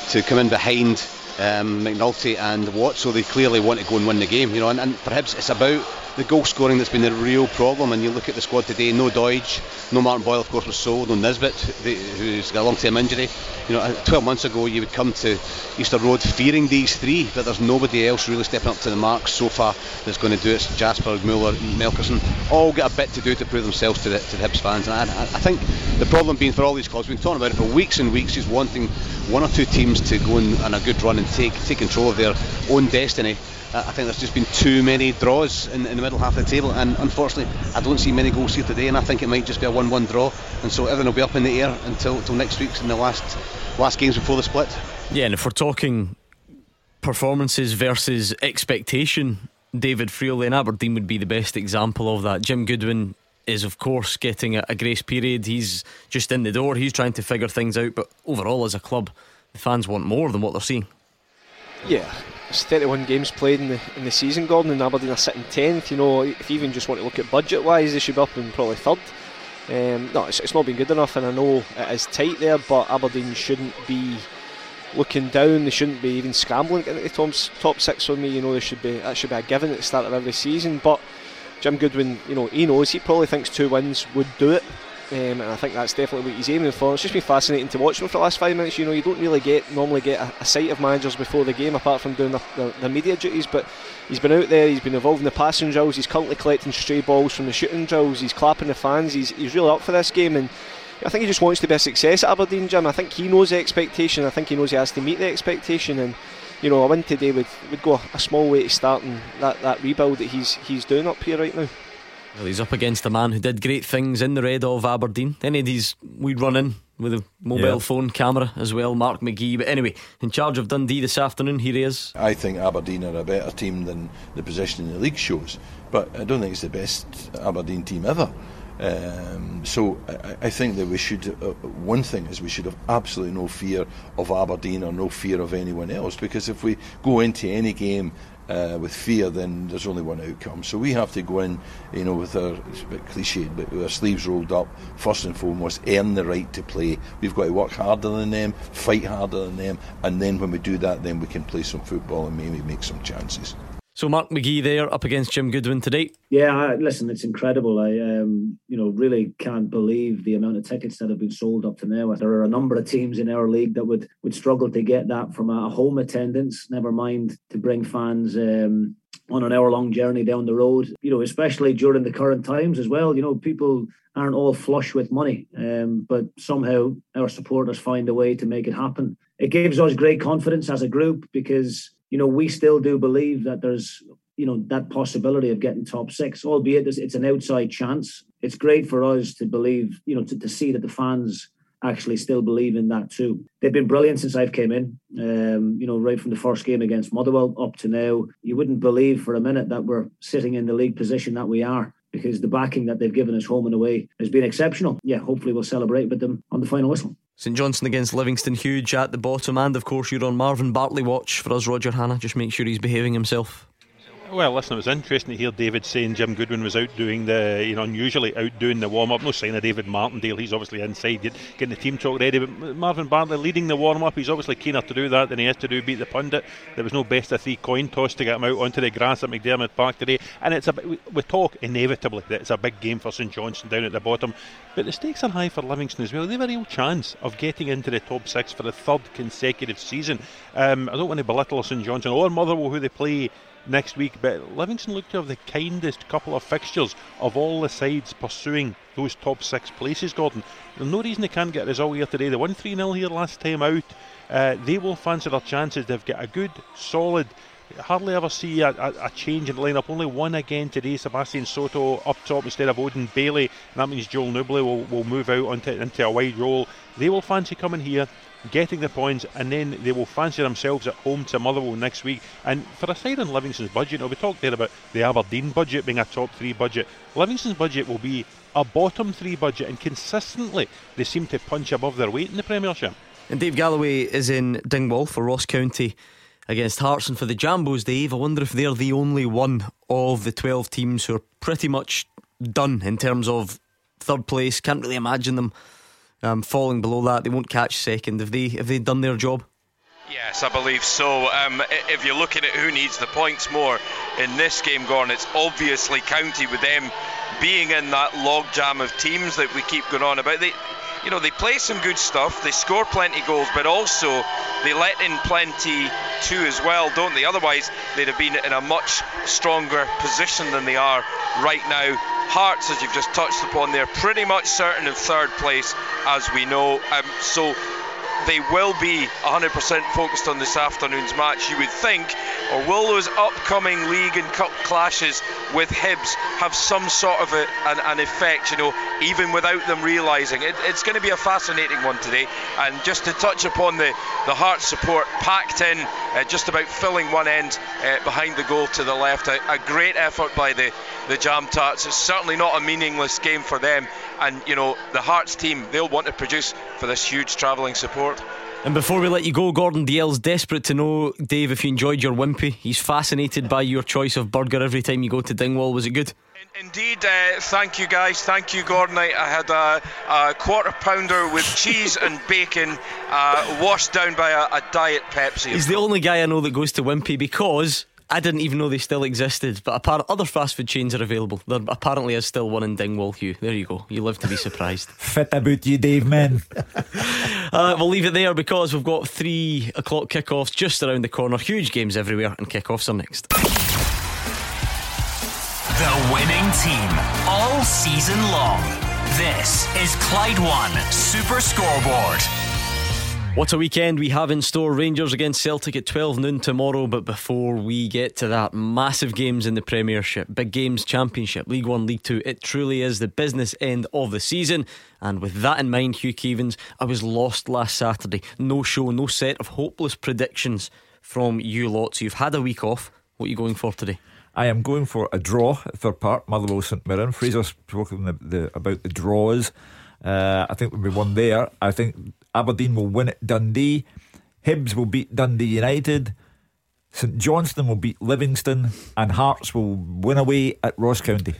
to come in behind um, McNulty and Watt, so they clearly want to go and win the game. You know, and, and perhaps it's about the goal scoring that's been the real problem. And you look at the squad today, no Doidge, no Martin Boyle, of course, was sold, no Nisbet, who's got a long term injury. You know, uh, 12 months ago, you would come to Easter Road fearing these three, but there's nobody else really stepping up to the mark so far that's going to do it. Jasper, Mueller, Melkersen, all get a bit to do to prove themselves to the, to the Hibs fans. And I, I think the problem being for all these clubs, we've been talking about it for weeks and weeks, is wanting one or two teams to go on a good run and take take control of their own destiny. Uh, I think there's just been too many draws in, in, the middle half of the table, and unfortunately, I don't see many goals here today, and I think it might just be a 1-1 draw, and so everything will be up in the air until, until next week's in the last last games before the split. Yeah, and if we're talking performances versus expectation, David Friel in Aberdeen would be the best example of that. Jim Goodwin is, of course, getting a, a grace period. He's just in the door. He's trying to figure things out, but overall, as a club, the fans want more than what they're seeing. Yeah, it's 31 games played in the in the season, Gordon, and Aberdeen are sitting 10th. You know, if you even just want to look at budget wise, they should be up in probably third. Um, no, it's, it's not been good enough, and I know it is tight there, but Aberdeen shouldn't be looking down. They shouldn't be even scrambling to into the top, top six for me. You know, they should be that should be a given at the start of every season. But Jim Goodwin, you know, he knows he probably thinks two wins would do it. Um, and I think that's definitely what he's aiming for. It's just been fascinating to watch him for the last five minutes. You know, you don't really get normally get a, a sight of managers before the game, apart from doing the, media duties. But he's been out there, he's been involved in the passing drills, he's currently collecting stray balls from the shooting drills, he's clapping the fans. He's he's really up for this game, and I think he just wants to be a success at Aberdeen, Jim. I think he knows the expectation. I think he knows he has to meet the expectation, and you know, a win today would would go a small way to starting that that rebuild that he's he's doing up here right now. Well, he's up against a man who did great things in the red of Aberdeen. Any of these we'd run in with a mobile yeah. phone camera as well, Mark McGhee. But anyway, in charge of Dundee this afternoon, here he is. I think Aberdeen are a better team than the position in the league shows, but I don't think it's the best Aberdeen team ever. Um, so I, I, think that we should. Uh, one thing is we should have absolutely no fear of Aberdeen or no fear of anyone else because if we go into any game uh, with fear, then there's only one outcome. So we have to go in, you know, with our it's a bit cliched, but with our sleeves rolled up. First and foremost, earn the right to play. We've got to work harder than them, fight harder than them, and then when we do that, then we can play some football and maybe make some chances. So Mark McGhee there up against Jim Goodwin today. Yeah, I, listen, it's incredible. I um, you know really can't believe the amount of tickets that have been sold up to now. There are a number of teams in our league that would would struggle to get that from a home attendance. Never mind to bring fans. Um, on an hour long journey down the road, you know, especially during the current times as well. You know, people aren't all flush with money, um, but somehow our supporters find a way to make it happen. It gives us great confidence as a group because you know, we still do believe that there's, you know, that possibility of getting top six, albeit it's an outside chance. It's great for us to believe, you know, to, to see that the fans actually still believe in that too. They've been brilliant since I've came in. Um, you know, right from the first game against Motherwell up to now, you wouldn't believe for a minute that we're sitting in the league position that we are because the backing that they've given us home and away has been exceptional. Yeah, hopefully we'll celebrate with them on the final whistle. St Johnstone against Livingston, huge at the bottom, and of course you're on Marvin Bartley watch for us, Roger Hannah. Just make sure he's behaving himself. Well, listen, it was interesting to hear David saying Jim Goodwin was out doing the, you know, unusually out doing the warm up. No sign of David Martindale. He's obviously inside getting the team talk ready. But Marvin Bartley leading the warm up. He's obviously keener to do that than he has to do beat the pundit. There was no best of three coin toss to get him out onto the grass at McDiarmid Park today. And it's a we talk inevitably that it's a big game for St Johnstone down at the bottom. But the stakes are high for Livingston as well. They have a real chance of getting into the top six for the third consecutive season. Um, I don't want to belittle St Johnstone or Motherwell who they play next week. But Livingston look to have the kindest couple of fixtures of all the sides pursuing those top six places, Gordon. There's no reason they can't get a result here today. They won 3 0 here last time out. Uh, they will fancy their chances. They've got a good, solid. Hardly ever see a, a, a, change in the lineup. Only one again today. Sebastian Soto up top instead of Odin Bailey. And That means Joel Nouble will, will move out onto, into a wide role. They will fancy coming here getting the points, and then they will fancy themselves at home to Motherwell next week. And for a side on Livingston's budget, now we talked there about the Aberdeen budget being a top three budget. Livingston's budget will be a bottom three budget, and consistently they seem to punch above their weight in the Premiership. And Dave Galloway is in Dingwall for Ross County against Hearts, and for the Jambos, Dave, I wonder if they're the only one of the 12 teams who are pretty much done in terms of third place. Can't really imagine them um, falling below that. They won't catch second. Have they have they done their job? Yes, I believe so. Um, if you're looking at who needs the points more in this game, Gordon, it's obviously County with them being in that logjam of teams that we keep going on about. They, you know, they play some good stuff, they score plenty goals, but also they let in plenty too as well, don't they? Otherwise, they'd have been in a much stronger position than they are right now. Hearts, as you've just touched upon, they're pretty much certain of third place, as we know. Um, so they will be 100% focused on this afternoon's match, you would think, or will those upcoming league and cup clashes with Hibs have some sort of a, an, an, effect, you know, even without them realising? It, it's going to be a fascinating one today. And just to touch upon the, the Heart support packed in, uh, just about filling one end uh, behind the goal to the left, a, a great effort by the, the Jam Tarts. It's certainly not a meaningless game for them. And, you know, the Hearts team, they'll want to produce for this huge travelling support. And before we let you go, Gordon Dalziel's desperate to know, Dave, if you enjoyed your Wimpy. He's fascinated by your choice of burger every time you go to Dingwall. Was it good? Indeed, uh, thank you guys. Thank you, Gordon. I, I had a, a, quarter pounder with cheese and bacon, uh, washed down by a, a diet Pepsi. He's the only guy I know that goes to Wimpy because I didn't even know they still existed, but apart- other fast food chains are available. There apparently is still one in Dingwall, Hugh. There you go. You live to be surprised. Fit about you, Dave, man. uh, we'll leave it there because we've got three o'clock kickoffs just around the corner. Huge games everywhere, and kickoffs are next. The winning team all season long. This is Clyde One Super Scoreboard. What a weekend we have in store. Rangers against Celtic at 12 noon tomorrow. But before we get to that, massive games in the Premiership, big games, Championship, League One, League Two. It truly is the business end of the season. And with that in mind, Hugh Keevins, I was lost last Saturday. No show, no set of hopeless predictions from you lots. You've had a week off. What are you going for today? I am going for a draw at Fir Park, Motherwell St Mirren. Fraser spoken the, the, about the draws. Uh, I think we'll be one there. I think Aberdeen will win at Dundee. Hibs will beat Dundee United. St Johnstone will beat Livingston. And Hearts will win away at Ross County.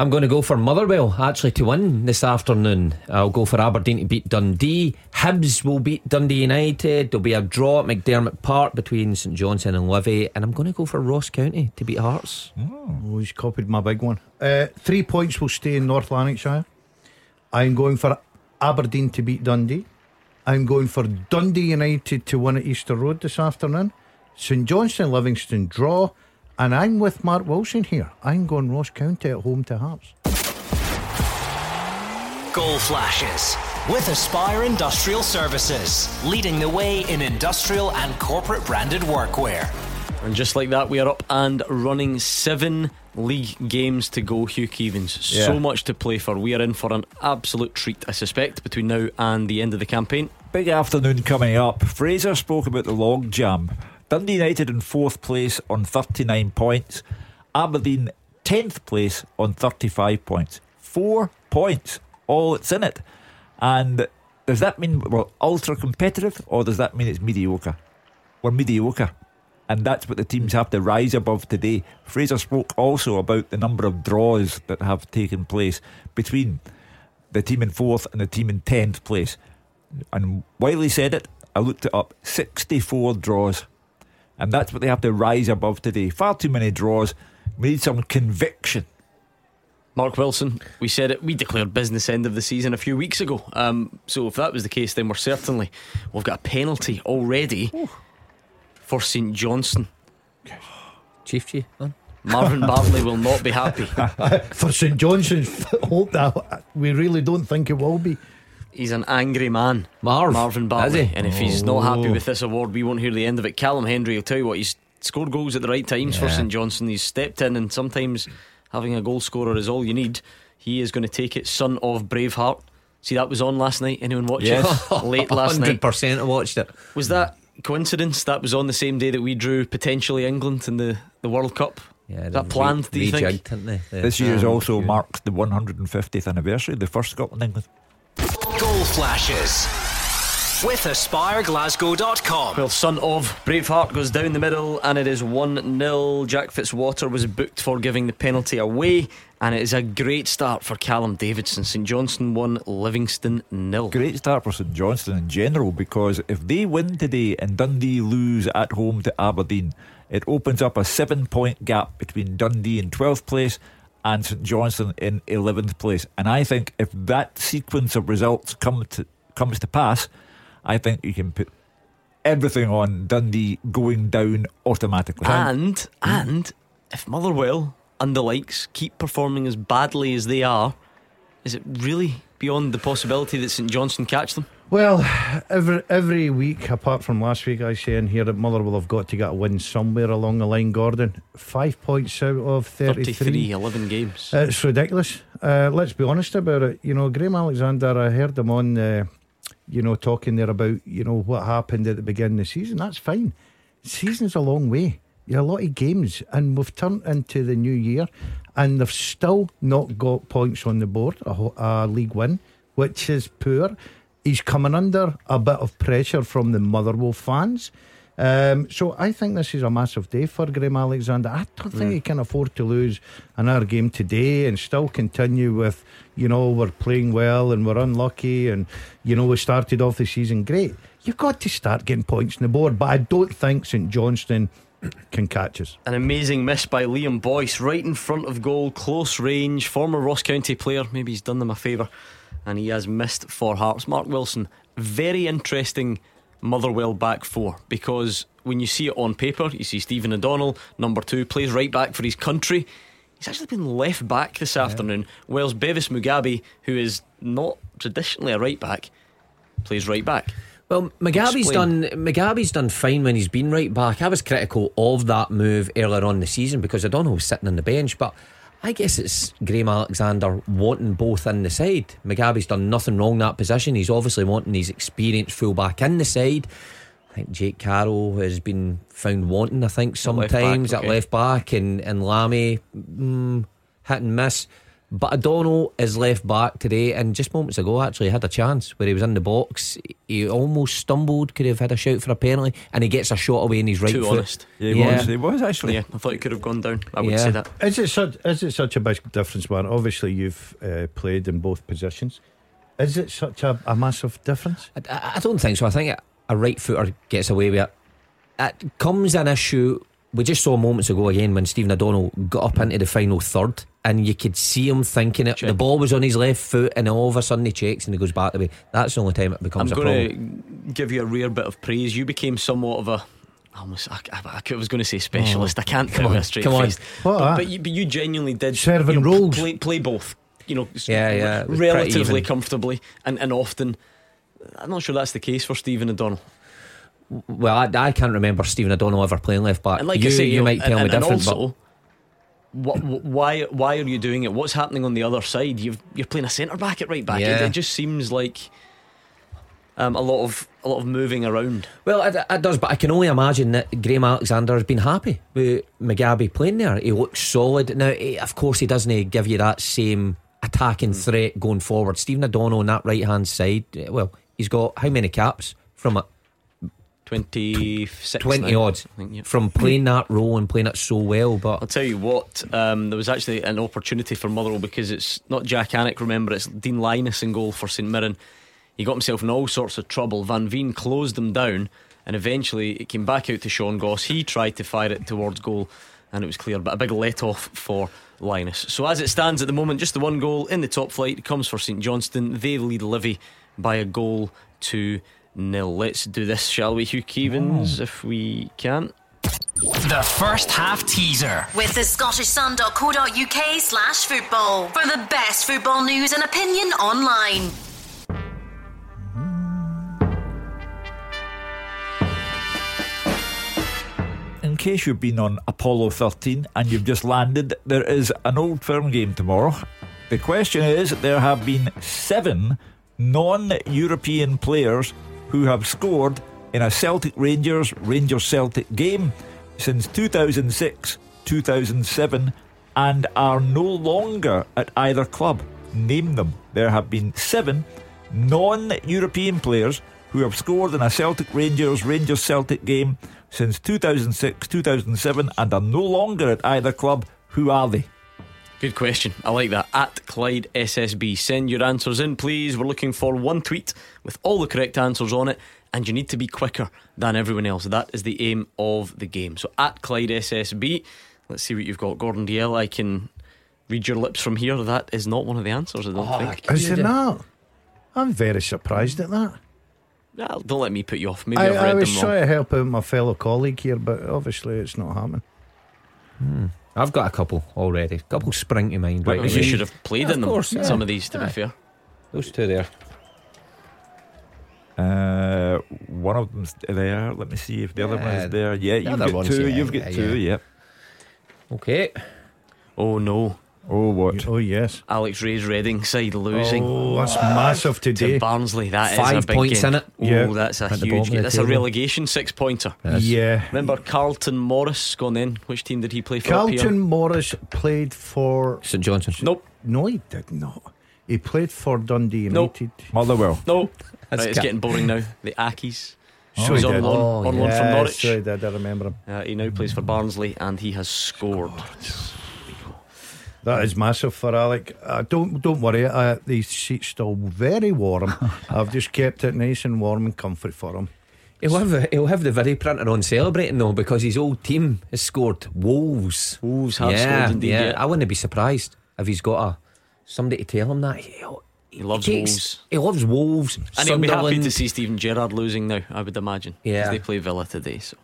I'm going to go for Motherwell actually to win this afternoon. I'll go for Aberdeen to beat Dundee. Hibs will beat Dundee United. There'll be a draw at McDiarmid Park between St Johnstone and Livy. And I'm going to go for Ross County to beat Hearts. Oh, he's copied my big one. Uh, three points will stay in North Lanarkshire. I'm going for Aberdeen to beat Dundee. I'm going for Dundee United to win at Easter Road this afternoon. St Johnstone Livingston draw. And I'm with Mark Wilson here. I'm going Ross County at home to Hearts. Goal flashes with Aspire Industrial Services, leading the way in industrial and corporate branded workwear. And just like that, we are up and running seven league games to go, Hugh Keevins. Yeah. So much to play for. We are in for an absolute treat, I suspect, between now and the end of the campaign. Big afternoon coming up. Fraser spoke about the log jam. Dundee United in fourth place on 39 points. Aberdeen 10th place on 35 points. Four points, all that's in it. And does that mean we're ultra competitive or does that mean it's mediocre? We're mediocre. And that's what the teams have to rise above today. Fraser spoke also about the number of draws that have taken place between the team in fourth and the team in 10th place. And while he said it, I looked it up 64 draws and that's what they have to rise above today. Far too many draws. We need some conviction. Mark Wilson, we said it. We declared business end of the season a few weeks ago. Um, so if that was the case, then we're certainly we've got a penalty already Ooh. For St Johnstone. Chief G, Marvin Bartley will not be happy for St Johnstone. Hope that we really don't think it will be. He's an angry man, Marv, Marvin Bartley. And if he's not happy oh. with this award, we won't hear the end of it. Callum Hendry will tell you what, he's scored goals at the right times yeah. for St Johnstone. He's stepped in, and sometimes having a goal scorer is all you need. He is going to take it, son of Braveheart. See, that was on last night. Anyone watch yes. it? Late last 100% night. 100% I watched it. Was that coincidence? That was on the same day that we drew potentially England in the, the World Cup. Yeah, that planned? Re- do you think? They? This year oh, also marks the 150th anniversary, of the first Scotland England Goal flashes with AspireGlasgow.com. Well, son of Braveheart goes down the middle and it is 1 0. Jack Fitzwater was booked for giving the penalty away. And it is a great start for Callum Davidson. St Johnstone 1, Livingston nil. Great start for St Johnstone in general because if they win today and Dundee lose at home to Aberdeen, it opens up a seven point gap between Dundee in 12th place and St Johnstone in 11th place. And I think if that sequence of results come to, comes to pass, I think you can put everything on Dundee going down automatically. And, and if Motherwell and the likes keep performing as badly as they are, is it really beyond the possibility that St Johnstone catch them? Well, every every week, apart from last week, I say in here that Motherwell have got to get a win somewhere along the line. Gordon, five points out of 33. 33 11 games. It's ridiculous. Uh, let's be honest about it. You know, Graham Alexander, I heard him on, uh, you know, talking there about, you know, what happened at the beginning of the season. That's fine. Season's a long way. You have a lot of games, and we've turned into the new year, and they've still not got points on the board, a, a league win, which is poor. He's coming under a bit of pressure from the Motherwell fans. Um, so I think this is a massive day for Graham Alexander. I don't think Mm. he can afford to lose another game today and still continue with, you know, we're playing well and we're unlucky and, you know, we started off the season great. You've got to start getting points on the board, but I don't think St Johnstone can catch us. An amazing miss by Liam Boyce right in front of goal, close range. Former Ross County player, maybe he's done them a favour, and he has missed for Hearts. Mark Wilson, very interesting Motherwell back four because when you see it on paper, you see Stephen O'Donnell, number two, plays right back for his country. He's actually been left back this afternoon, whilst Bevis Mugabi, who is not traditionally a right back, plays right back. Well, Mugabi's Explain. done Mugabi's done fine when he's been right back. I was critical of that move earlier on the season because I don't know who's sitting on the bench, but I guess it's Graham Alexander wanting both in the side. Mugabi's done nothing wrong that position. He's obviously wanting his experienced fullback in the side. I think Jake Carroll has been found wanting, I think, At left back, sometimes at left back and, and Lamie mm, hit and miss. But O'Donnell is left back today, and just moments ago, actually, had a chance where he was in the box. He almost stumbled, could have had a shout for a penalty, and he gets a shot away in his right Too foot. honest. Yeah, he was. He was actually. Yeah, I thought he could have gone down. I would Yeah. say that. Is it such is it such a big difference, man? Obviously, you've uh, played in both positions. Is it such a, a massive difference? I, I- I don't think so. I think a right footer gets away with it. It comes an issue. We just saw moments ago again when Stephen O'Donnell got up into the final third, and you could see him thinking it. The ball was on his left foot, and all of a sudden he checks and he goes back the way. That's the only time it becomes I'm becomes a going to give you a rare bit of praise. You became somewhat of a. Almost, I, I, I was going to say specialist. Oh, I can't come on, a straight come on. face. What, But, but, you, but you genuinely did Serving you know, roles. Play, play both. You know, Yeah, yeah, it was pretty relatively comfortably and, and often. I'm not sure that's the case for Stephen O'Donnell. Well, I, I can't remember Stephen O'Donnell ever playing left back. And like you, I say, you know, might tell and, me and different. also, what, why why are you doing it? What's happening on the other side? You've, you're playing a centre back at right back. It, Yeah. it just seems like um, a lot of a lot of moving around. Well, it, it does, but I can only imagine that Graham Alexander has been happy with Mugabi playing there. He looks solid. Now, he, of course, he doesn't give you that same attacking threat going forward. Stephen O'Donnell on that right hand side, well, he's got how many caps from it? 26 20 now, odds I think, yeah. from playing that role and playing it so well. But I'll tell you what, um, there was actually an opportunity for Motherwell because it's not Jak Alnwick, remember, it's Dean Lyness in goal for St Mirren. He got himself in all sorts of trouble. Van Veen closed them down, and eventually it came back out to Sean Goss. He tried to fire it towards goal, and it was clear, but a big let off for Linus. So as it stands at the moment, just the one goal in the top flight comes for St Johnstone. They lead Livy by a goal to nil. Let's do this, shall we, Hugh Keevins, if we can. The first half teaser. With the Scottish scottishsun.co.uk slash football for the best football news and opinion online. In case you've been on Apollo 13 and you've just landed, there is an old firm game tomorrow. The question is there have been seven non European players who have scored in a Celtic Rangers Rangers Celtic game since 2006 2007 and are no longer at either club. Name them. There have been seven non European players who have scored in a Celtic Rangers Rangers Celtic game since 2006 2007 and are no longer at either club. Who are they? Good question. I like that. At Clyde SSB. Send your answers in, please. We're looking for one tweet with all the correct answers on it, and you need to be quicker than everyone else. That is the aim of the game. So at Clyde SSB, let's see what you've got. Gordon DL, I can read your lips from here. That is not one of the answers, I don't ah, think. Is it not? I'm very surprised at that. Well, don't let me put you off. Maybe I, have I was them trying wrong. to help out my fellow colleague here, but obviously it's not happening. Hmm. I've got a couple already. A couple spring to mind. Right, Right, you should have played Yeah, in of them. course, yeah. Some of these, to Yeah. be fair. Those two there. Uh, one of them's there. Let me see if the other Yeah, one's there. Yeah, the you've got one's two. there, You've got yeah, two. yeah. Yep. Okay. Oh no. Oh what? Oh yes. Alex Rae's Reading side losing. Oh, that's massive today. To Barnsley, that is Five a big points game. in it. Oh, Yeah. that's a At huge game. the That's a relegation six pointer. Yeah. Remember Carlton Morris gone in? Which team did he play for? Carlton Morris played for. St Johnson. Nope. No, he did not. He played for Dundee Nope. United. Motherwell. No. That's Right, it's getting boring now. The Accies. So He's on did. loan, Oh, on loan from Yes, Norwich. so he did. I remember him. Uh, he now plays for Barnsley and he has scored. That is massive for Alec. Uh, don't don't worry. Uh, the seat's still very warm. I've just kept it nice and warm and comfy for him. He'll have, he'll have the video printer on celebrating though because his old team has scored. Wolves. Wolves have yeah, scored indeed. yeah. Yeah. I wouldn't be surprised if he's got a somebody to tell him that. He, He loves takes- Wolves. He loves Wolves. And he'll be happy to see Steven Gerrard losing now, I would imagine. 'cause Yeah. they play Villa today. So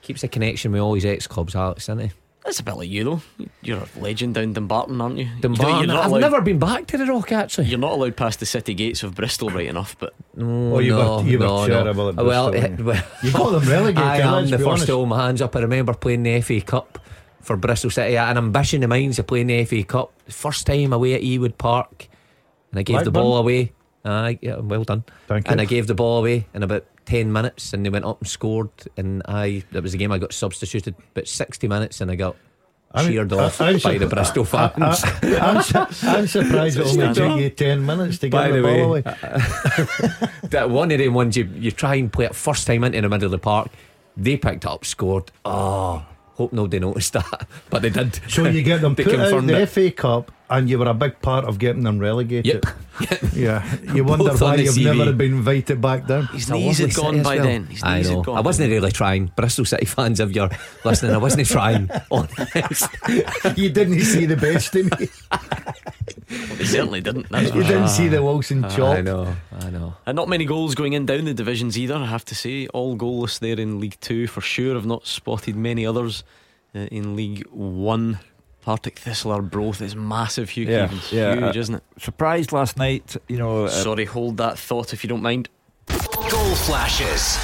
Keeps a connection with all his ex clubs, Alex, doesn't he? That's a bit like you, though. You're a legend down Dumbarton, aren't you? Dumbarton. You're not I've allowed- never been back to the Rock actually. You're not allowed past the city gates of Bristol right enough, but Oh, Oh, you no, were- you were no, terrible no. at well, it- eh, well, You got them relegated, I am the first to hold my hands up. I remember playing the FA Cup for Bristol City. An ambition of mine's to play in the FA Cup. First time away at Ewood Park, and I gave the ball away. Aye, yeah, well done. Thank and you. I gave the ball away in about ten minutes, and they went up and scored. And I that was the game I got substituted. But sixty minutes, and I got. I mean, cheered off I'm by the Bristol fans. I, I'm, su- I'm surprised it only took you 10 minutes to By get the, the ball way, away. that one of them ones you, you try and play it first time into the middle of the park. They picked up, scored. Oh, hope nobody noticed that, but they did. So you get them put out the it. FA Cup, and you were a big part of getting them relegated. Yeah, you wonder why you've CV. never been invited back down. his knees had gone by well. then. His I know. had gone. I wasn't really trying. Bristol City fans, if you're listening, I wasn't trying. Honest. you didn't see the best in me. They certainly didn't. That's You sure. didn't see the Wilson chop. I know. I know. And not many goals going in down the divisions either, I have to say. All goalless there in League Two for sure. I've not spotted many others uh, in League One. Partick Thistle Arbroath is massive, Hugh Yeah, Keevins. yeah, Huge, uh, isn't it? Surprised last night, you know. Uh, Sorry, hold that thought if you don't mind. Goal flashes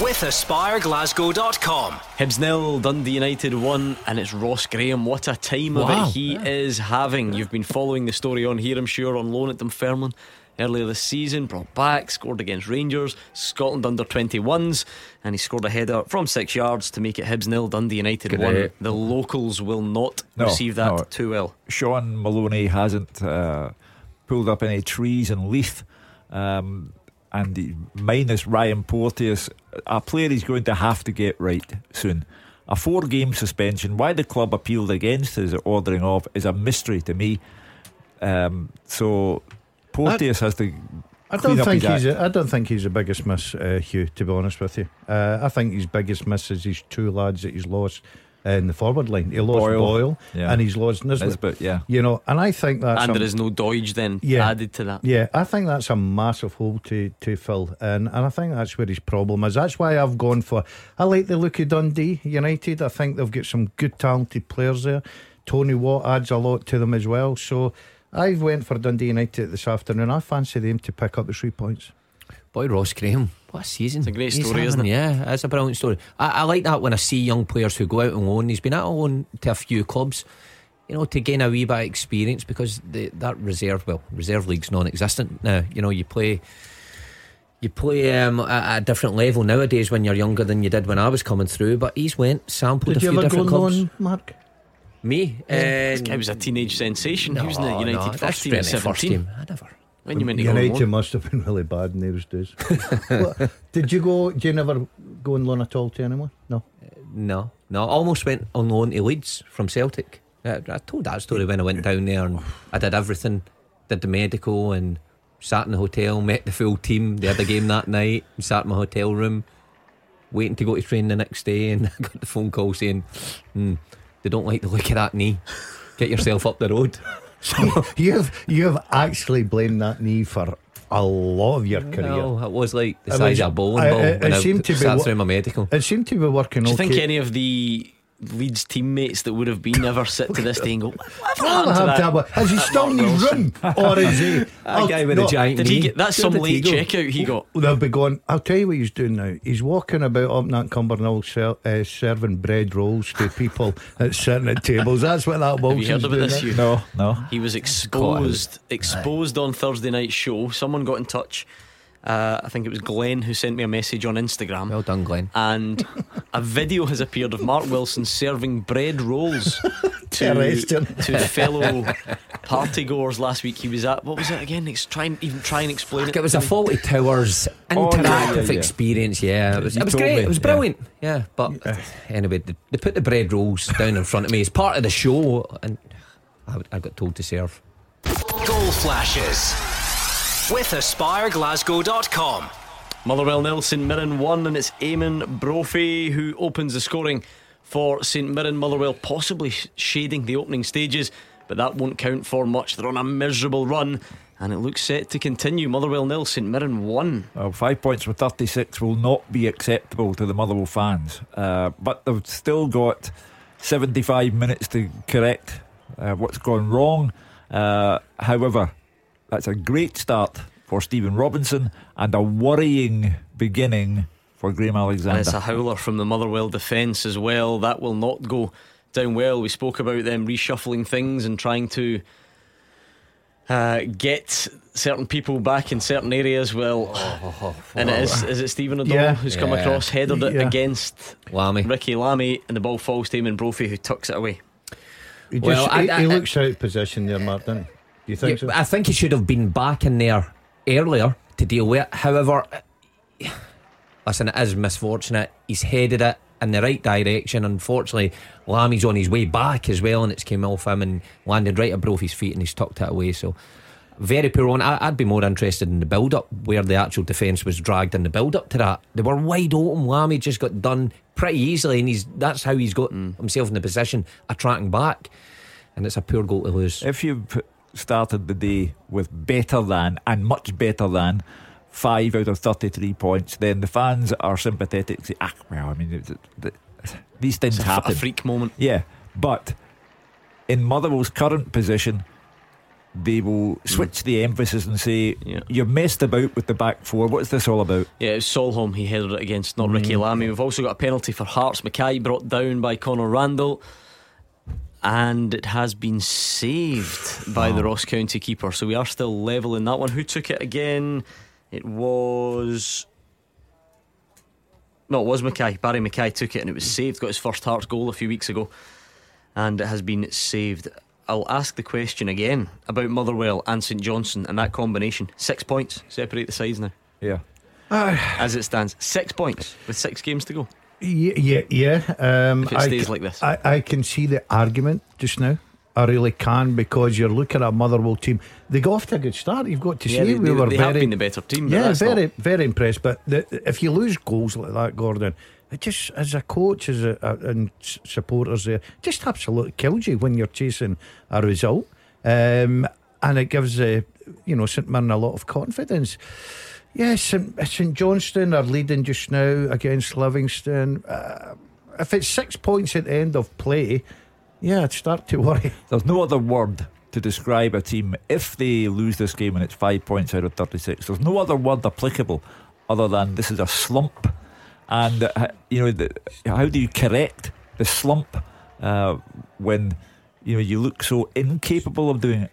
with AspireGlasgow.com. Hibs nil, Dundee United one, and it's Ross Graham. What a time of it he is having. You've been following the story on here, I'm sure, on loan at Dunfermline earlier this season. Brought back, scored against Rangers, Scotland under 21s, and he scored a header from six yards to make it Hibs nil, Dundee United one. Great. The locals will not No, receive that no. too well. Shaun Maloney hasn't uh, pulled up any trees in Leith. Um, and he- minus Ryan Porteous, a player he's going to have to get right soon. A four game suspension, why the club appealed against his ordering off, is a mystery to me. Um, so Porteous has to. I don't think he's. act. A, I don't think he's the biggest miss, uh, Hugh. To be honest with you, uh, I think his biggest miss is his two lads that he's lost uh, in the forward line. He lost Boyle, Boyle, yeah. and he's lost Nisbet. Nisbet, yeah. You know, and I think that. And a- there is no Doidge then Yeah. added to that. Yeah, I think that's a massive hole to, to fill, and and I think that's where his problem is. That's why I've gone for. I like the look of Dundee United. I think they've got some good talented players there. Tony Watt adds a lot to them as well. So I went for Dundee United this afternoon. I fancy them to pick up the three points. Boy, Ross Graham, what a season! It's a great He's story, having, isn't it? Yeah, it's a brilliant story. I, I like that when I see young players who go out on loan. He's been out on loan to a few clubs, you know, to gain a wee bit of experience because the, that reserve, well, reserve league's non-existent now. You know, you play. You play um, at a different level nowadays when you're younger than you did when I was coming through. But he's went sampled Did a you few ever go different on clubs. loan, Mark? Me, This Um, guy was a teenage sensation. he was in the United no, first team at really first 17. team. I never, When you meant to go on United must have been really bad in those days. What, did you go? Did you never go on loan at all to anyone? No. No, no. I almost went on loan to Leeds from Celtic. I, I told that story when I went down there and I did everything. Did the medical and sat in the hotel, met the full team. They had a game that night, and sat in my hotel room, waiting to go to train the next day. And I got the phone call saying, hmm, they don't like the look of that knee. Get yourself up the road. you've you've actually blamed that knee for a lot of your career. No, it was like the It size was- of a bowling I- ball it- when it I seemed to be sat wo- through my medical. It seemed to be working Do you okay. think any of the Leeds teammates that would have been ever sit to this day and go, whatever Well, happened to have that? to have Has he that still in his room? Or is he? That guy with a giant Did he knee. get that's Where some did he late go? checkout he got? They'll be going. I'll tell you what he's doing now. He's walking about up in that Cumbernauld ser- uh, serving bread rolls to people at certain tables. That's what that Have you heard about this? now. No, no. He was exposed exposed on Thursday night show. Someone got in touch. Uh, I think it was Glenn who sent me a message on Instagram. Well done, Glenn. And a video has appeared of Mark Wilson serving bread rolls to, Terrestrial. to fellow partygoers last week. He was at what was it again? Ex- try and even try and explain it. It was a Fawlty Towers Oh, interactive yeah, yeah, yeah. experience. Yeah, it was, it was great. me, It was yeah. brilliant. Yeah, but anyway, they, they put the bread rolls down in front of me as part of the show, and I, I got told to serve. Goal flashes with AspireGlasgow.com. Motherwell nil, St Mirren one, and it's Eamonn Brophy who opens the scoring for St Mirren. Motherwell possibly shading the opening stages, but that won't count for much. They're on a miserable run, and it looks set to continue. Motherwell nil, St Mirren one. Well, five points with 36 will not be acceptable to the Motherwell fans, uh, but they've still got 75 minutes to correct uh, what's gone wrong. Uh, however, that's a great start for Stephen Robinson and a worrying beginning for Graham Alexander. And it's a howler from the Motherwell defence as well. That will not go down well. We spoke about them reshuffling things and trying to uh, get certain people back in certain areas. Well, and it is, is it Stephen O'Donnell Yeah. who's come Yeah. across, headed it Yeah. against Lamie. Ricki Lamie, and the ball falls to Eamonn Brophy, who tucks it away. He, just, Well, he, I- he I- looks out of position there, Mark, doesn't he? Do you think Yeah, so? I think he should have been back in there earlier to deal with it. However, listen, it is misfortunate. He's headed it in the right direction. Unfortunately, Lamie's on his way back as well, and it's came off him and landed right above his feet, and he's tucked it away. So. Very poor one. I, I'd be more interested in the build up where the actual defence was dragged in the build up to that. They were wide open. Lamie just got done pretty easily, and he's that's how he's got mm. himself in the position of tracking back. And it's a poor goal to lose. if you've started the day with better than and much better than five out of 33 points, then the fans are sympathetic. Say, ah, well, I mean, it's- it's- these things It's happen. a freak moment. Yeah, but in Motherwell's current position, they will switch the emphasis and say, Yeah. You've messed about with the back four. What's this all about? Yeah, it was Solholm he headed it against, not Ricki Mm. Lamie. We've also got a penalty for Hearts. McKay brought down by Connor Randall. And it has been saved by Oh. the Ross County keeper. So we are still level in that one. Who took it again? It was. No, it was McKay. Barrie McKay took it and it was saved. Got his first Hearts goal a few weeks ago. And it has been saved. I'll ask the question again about Motherwell and St Johnstone and that combination. Six points separate the sides now Yeah. Ah. as it stands. Six points with six games to go. Yeah, yeah, yeah. Um, If it I stays ca- like this. I, I can see the argument just now. I really can because you're looking at a Motherwell team. They got off to a good start. You've got to Yeah, say they- we they- were they very, have been the better team, Yeah, very, not- very impressed. But the, if you lose goals like that, Gordon, it just as a coach, as a, a- and supporters there, just absolutely kills you when you're chasing a result. Um, and it gives uh, you know St Mirren a lot of confidence. Yes, St, St Johnstone are leading just now against Livingston. Uh, if it's six points at the end of play, yeah, I'd start to worry. There's no other word to describe a team if they lose this game and it's five points out of 36. There's no other word applicable other than this is a slump. And, uh, you know, the, how do you correct the slump uh, when, you know, you look so incapable of doing it?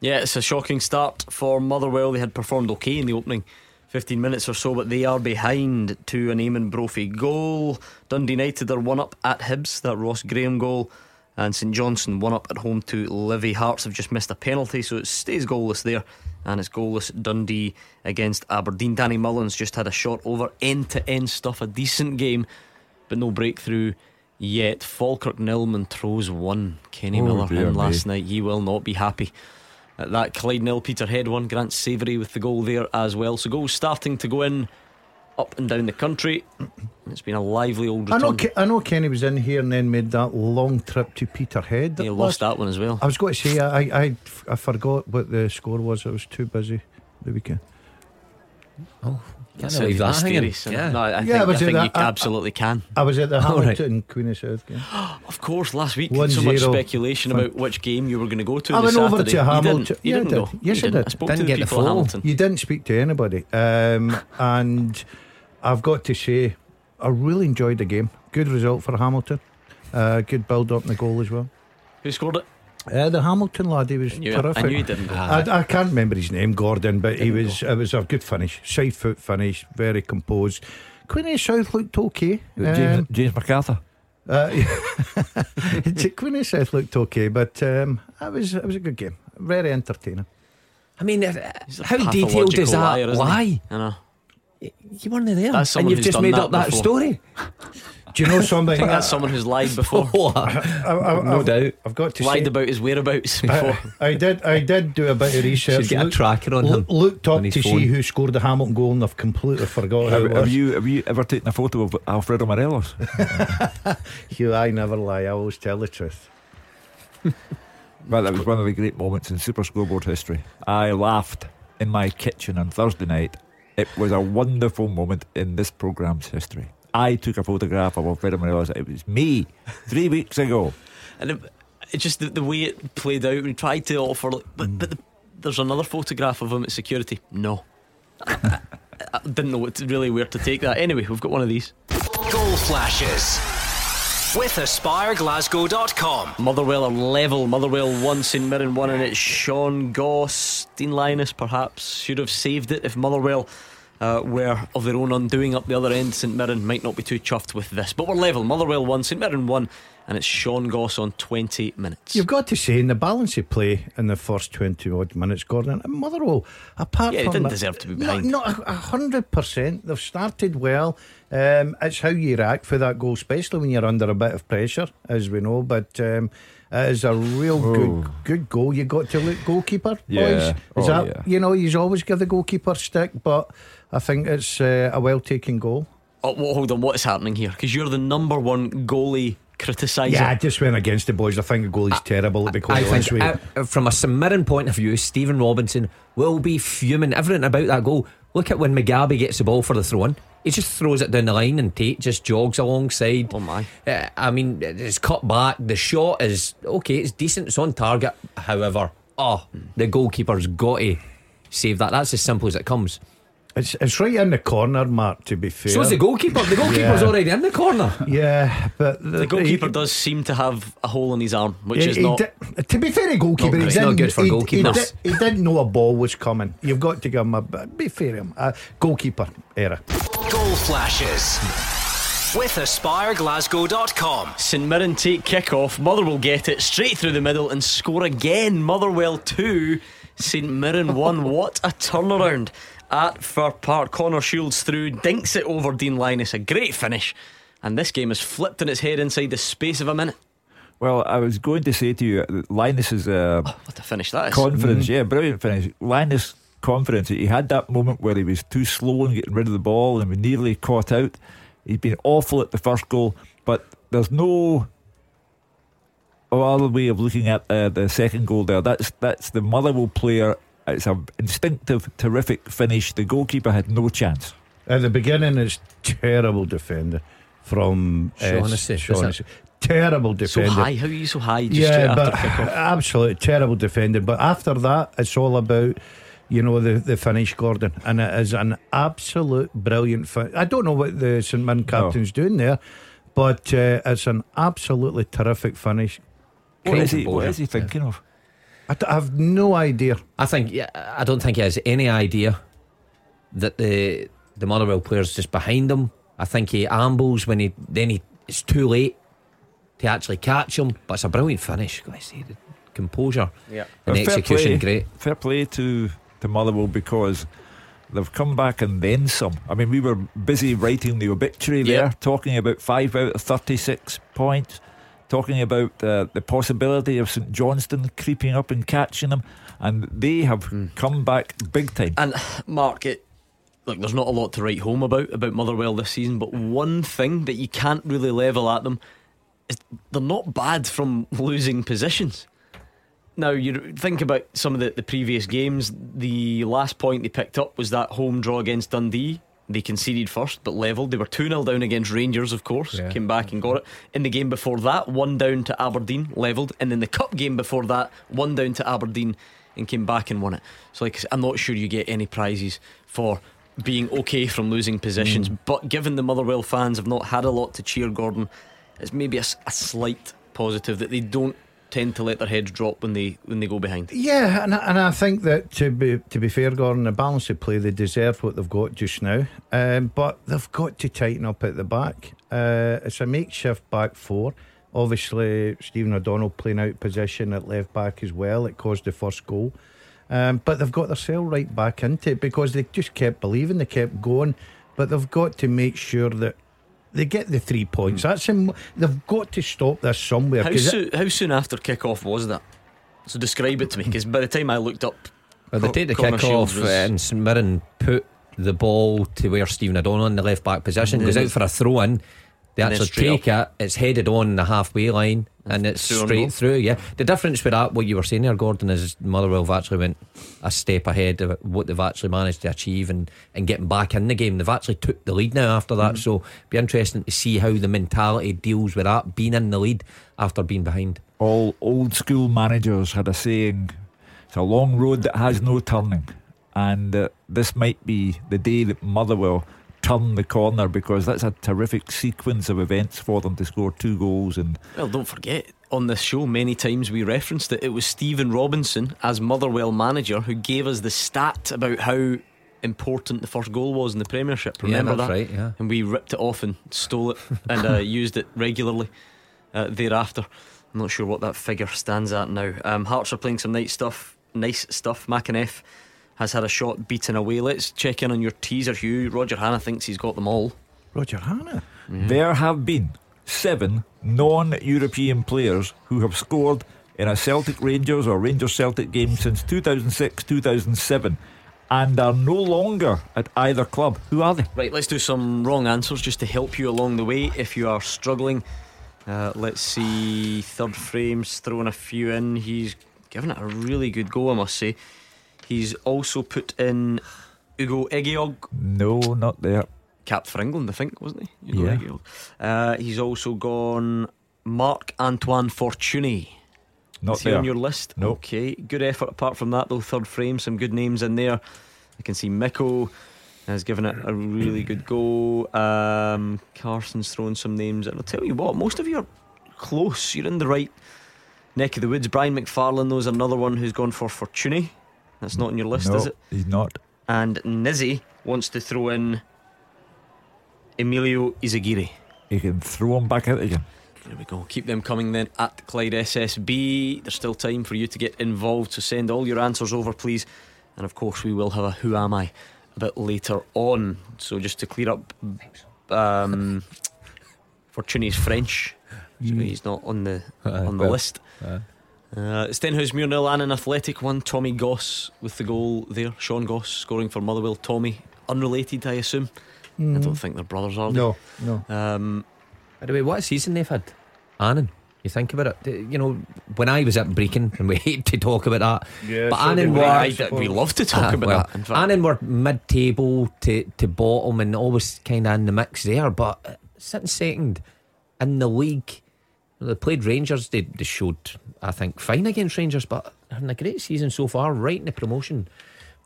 Yeah, it's a shocking start for Motherwell. They had performed okay in the opening 15 minutes or so, but they are behind to an Eamonn Brophy goal. Dundee United are one up at Hibs, that Ross Graham goal. And St Johnstone one up at home to Livy. Hearts have just missed a penalty, so it stays goalless there. And it's goalless Dundee against Aberdeen. Danny Mullen just had a shot over end to end stuff, a decent game, but no breakthrough yet. Falkirk nil, Montrose one. Kenny Oh, Miller in last me. night. He will not be happy. At that Clyde nil, Peterhead one. Grant Savoury with the goal there as well. So goals starting to go in up and down the country. It's been a lively old I know, Ke- I know Kenny was in here and then made that long trip to Peterhead. He lost that one as well. I was going to say, I, I, I forgot what the score was. I was too busy the weekend. Oh, can't Sounded leave that hanging. Yeah. No, I, I Yeah, think, I was it think that- you I- I- absolutely can. I was at the All right. Hamilton Queen of South game. Of course, last week One so much speculation about which game you were going to go to. I went the over Saturday. to You Hamilton. didn't, you I didn't did. go. Yes, You I didn't. did. I spoke to the people at Hamilton. You didn't speak to anybody. Um, and I've got to say, I really enjoyed the game. Good result for Hamilton. Uh, good build up in the goal as well. Who scored it? Uh, the Hamilton lad, he was I knew it. I terrific. knew he didn't go. I, I can't remember his name, Gordon, but he was. It was a good finish, side foot finish, very composed. Queen of South looked okay. James, Um, James MacArthur. uh, Queen of South looked okay, but um, it was it was a good game, very entertaining. I mean, uh, He's a how detailed is that liar, isn't he? I know. You weren't there, That's and you've just made up that before. story. Do you know I something? think that's someone who's lied before. I, I, No I've, doubt. I've got to lied say, about his whereabouts before. I, I did. I did do a bit of research. Should get a Look- tracker on loo- him Looked up on his to see who scored the Hamilton goal, and I've completely forgot who Have, it have was. you have you ever taken a photo of Alfredo Morelos? Hugh, I never lie. I always tell the truth. well, that was one of the great moments in Super Scoreboard history. I laughed in my kitchen on Thursday night. It was a wonderful moment in this programme's history. I took a photograph of Alfredo Morelos. It was me three weeks ago. And it, it's just the, the way it played out. We tried to offer, like, but, but the, there's another photograph of him at security. No. I, I didn't know what to, really where to take that. Anyway, we've got one of these. Goal flashes with AspireGlasgow.com. Motherwell are level. Motherwell won, St Mirren one, and it's Sean Goss. Dean Lyness perhaps should have saved it if Motherwell uh, were of their own undoing up the other end. St Mirren might not be too chuffed with this, but we're level. Motherwell 1, St Mirren won, and it's Sean Goss on 20 minutes. You've got to say, in the balance of play in the first 20 odd minutes, Gordon, and Motherwell, apart Yeah, he from. didn't that- deserve to be No, behind. Not a a hundred percent. They've started well. Um, it's how you react for that goal, especially when you're under a bit of pressure, as we know. But um, it is a real good good goal. You got to look goalkeeper, Yeah. boys. Is Oh, that yeah. you know? You always give the goalkeeper stick, but I think it's uh, a well taken goal. Oh, well, hold on, what is happening here? Because you're the number one goalie criticiser. Yeah, I just went against the boys. I think the goalie's terrible. To be quite I honest think, with you. uh, from a St point of view, Stephen Robinson will be fuming. Everything about that goal. Look at when Mugabi gets the ball for the throw in. He just throws it down the line and Tait just jogs alongside. Oh my! Uh, I mean, it's cut back. The shot is okay. It's decent. It's on target. However, oh, the goalkeeper's got to save that. That's as simple as it comes. It's it's right in the corner, Mark. To be fair, So So's the goalkeeper. The goalkeeper's Yeah. already in the corner. Yeah, but The goalkeeper does seem to have a hole in his arm, which He- is he not. di- to be fair, a goalkeeper, Not he didn't, Not good for he, goalkeepers. He, did, not know a ball was coming. You've got to give him a be fair him. A goalkeeper error. Goal flashes with AspireGlasgow.com. St Mirren take kick off. Motherwell get it straight through the middle and score again. Motherwell 2, St Mirren 1. What a turnaround at Fir Park. Connor Shields through, dinks it over Dean Lyness. A great finish. And this game has flipped on its head inside the space of a minute. Well, I was going to say to you, that Lyness's uh, What a finish that is. confidence, yeah, brilliant finish. Lyness' confidence. He had that moment where he was too slow in getting rid of the ball and was nearly caught out. He's been awful at the first goal, but there's no other way of looking at uh, the second goal there. That's that's the Motherwell player. It's an instinctive, terrific finish. The goalkeeper had no chance. At the beginning, it's terrible defender from uh, Shaughnessy, is Shaughnessy. it? Terrible So high. How are you so high just yeah, but kick absolutely terrible defender. But after that, it's all about you know the the finish, Gordon, and it is an absolute brilliant. Fin- I don't know what the St Mirren captain's doing there, but uh, it's an absolutely terrific finish. What is, he? of What bowler, is he thinking of? I, d- I have no idea. I think. Yeah, I don't think he has any idea that the the Motherwell player's just behind him. I think he ambles when he then he it's too late. to actually catch him. But it's a brilliant finish. Guys, see the composure Yeah. and the Well, fair execution, play- great. Fair play to to Motherwell because they've come back and then some. I mean, we were busy writing the obituary there, talking about five out of thirty-six points, talking about uh, the possibility of St Johnstone creeping up and catching them, and they have Hmm. come back big time. And Mark, it look, there's not a lot to write home about about Motherwell this season, but one thing that you can't really level at them is they're not bad from losing positions. Now you think about some of the, the previous games. The last point they picked up was that home draw against Dundee. They conceded first, but levelled. They were 2 0 down against Rangers, of course. Yeah. Came back and got it. In the game before that, one down to Aberdeen, levelled. And then the cup game before that, one down to Aberdeen and came back and won it. So, like, I'm not sure you get any prizes for being okay from losing positions. Mm. But given the Motherwell fans have not had a lot to cheer Gordon, it's maybe a slight positive that they don't tend to let their heads drop when they when they go behind. Yeah, and I, and I think that to be to be fair, Gordon, the balance of play they deserve what they've got just now, um, but they've got to tighten up at the back. Uh, it's a makeshift back four. Obviously, Stephen O'Donnell playing out position at left back as well. It caused the first goal. Um, but they've got themselves right back into it because they just kept believing, they kept going. But they've got to make sure that they get the three points. That's im- they've got to stop this somewhere. How, 'cause it- how soon after kick off was that? So describe it to me, because by the time I looked up, Well, they Co- take the Connor kick off Shields was- uh, and St Mirren put the ball to where Stephen O'Donnell in the left back position And goes mm. out for a throw in. They And actually straight take it, it's headed on the halfway line and it's through straight through. Yeah. The difference with that, what you were saying there, Gordon, is Motherwell have actually went a step ahead of what they've actually managed to achieve and, and getting back in the game. They've actually took the lead now after that. So be interesting to see how the mentality deals with that, being in the lead after being behind. All old school managers had a saying it's a long road that has no turning. And uh, this might be the day that Motherwell turn the corner because that's a terrific sequence of events for them to score two goals. And well, don't forget on this show many times we referenced it. It was Stephen Robinson as Motherwell manager who gave us the stat about how important the first goal was in the Premiership. Yeah, Remember that's that? right, yeah. And we ripped it off and stole it and uh, used it regularly uh, thereafter. I'm not sure what that figure stands at now. Um, Hearts are playing some nice stuff. Nice stuff. McInnes has had a shot beaten away. Let's check in on your teaser, Hugh. Roger Hannah thinks he's got them all. Roger Hannah. there have been seven non European players who have scored in a Celtic Rangers or Rangers Celtic game since 2006 2007 and are no longer at either club. Who are they? Right, let's do some wrong answers just to help you along the way if you are struggling. Uh, let's see, third frames throwing a few in. He's given it a really good go, I must say. He's also put in Ugo Ehiogu, No, not there. Cap for England, I think, wasn't he? Ugo Yeah. Ehiogu. Uh, he's also gone Marc Antoine Fortuné. Not Is he there. on your list? No. Okay, good effort apart from that, though. Third frame, some good names in there. I can see Miko has given it a really good go. Um, Carson's thrown some names, and I'll tell you what, most of you are close. You're in the right neck of the woods. Brian McFarlane, though, is another one who's gone for Fortuné. That's not on your list, no, is it? He's not. And Nizzy wants to throw in Emilio Izaguirre. You can throw him back out again. There we go. Keep them coming then at Clyde SSB. There's still time for you to get involved, so send all your answers over, please. And of course, we will have a Who Am I a bit later on. So just to clear up, um, Fortuné's French, so he's not on the on the well, list. Uh, Stenhousemuir nil Annan Athletic one. Tommy Goss with the goal there. Sean Goss scoring for Motherwell. Tommy, unrelated, I assume. I Mm. don't think they're brothers, are they? No, no. Um, By the way, what a season they've had. Annan, you think about it. You know, when I was at Brechin, and we hate to talk about that, Yeah, but so Annan we, were. I I- we love to talk Ah, about well, that. In fact. Annan were mid-table to, to bottom and always kind of in the mix there, but uh, sitting second in the league. They played Rangers. They, they showed, I think, fine against Rangers, but having a great season so far, right in the promotion.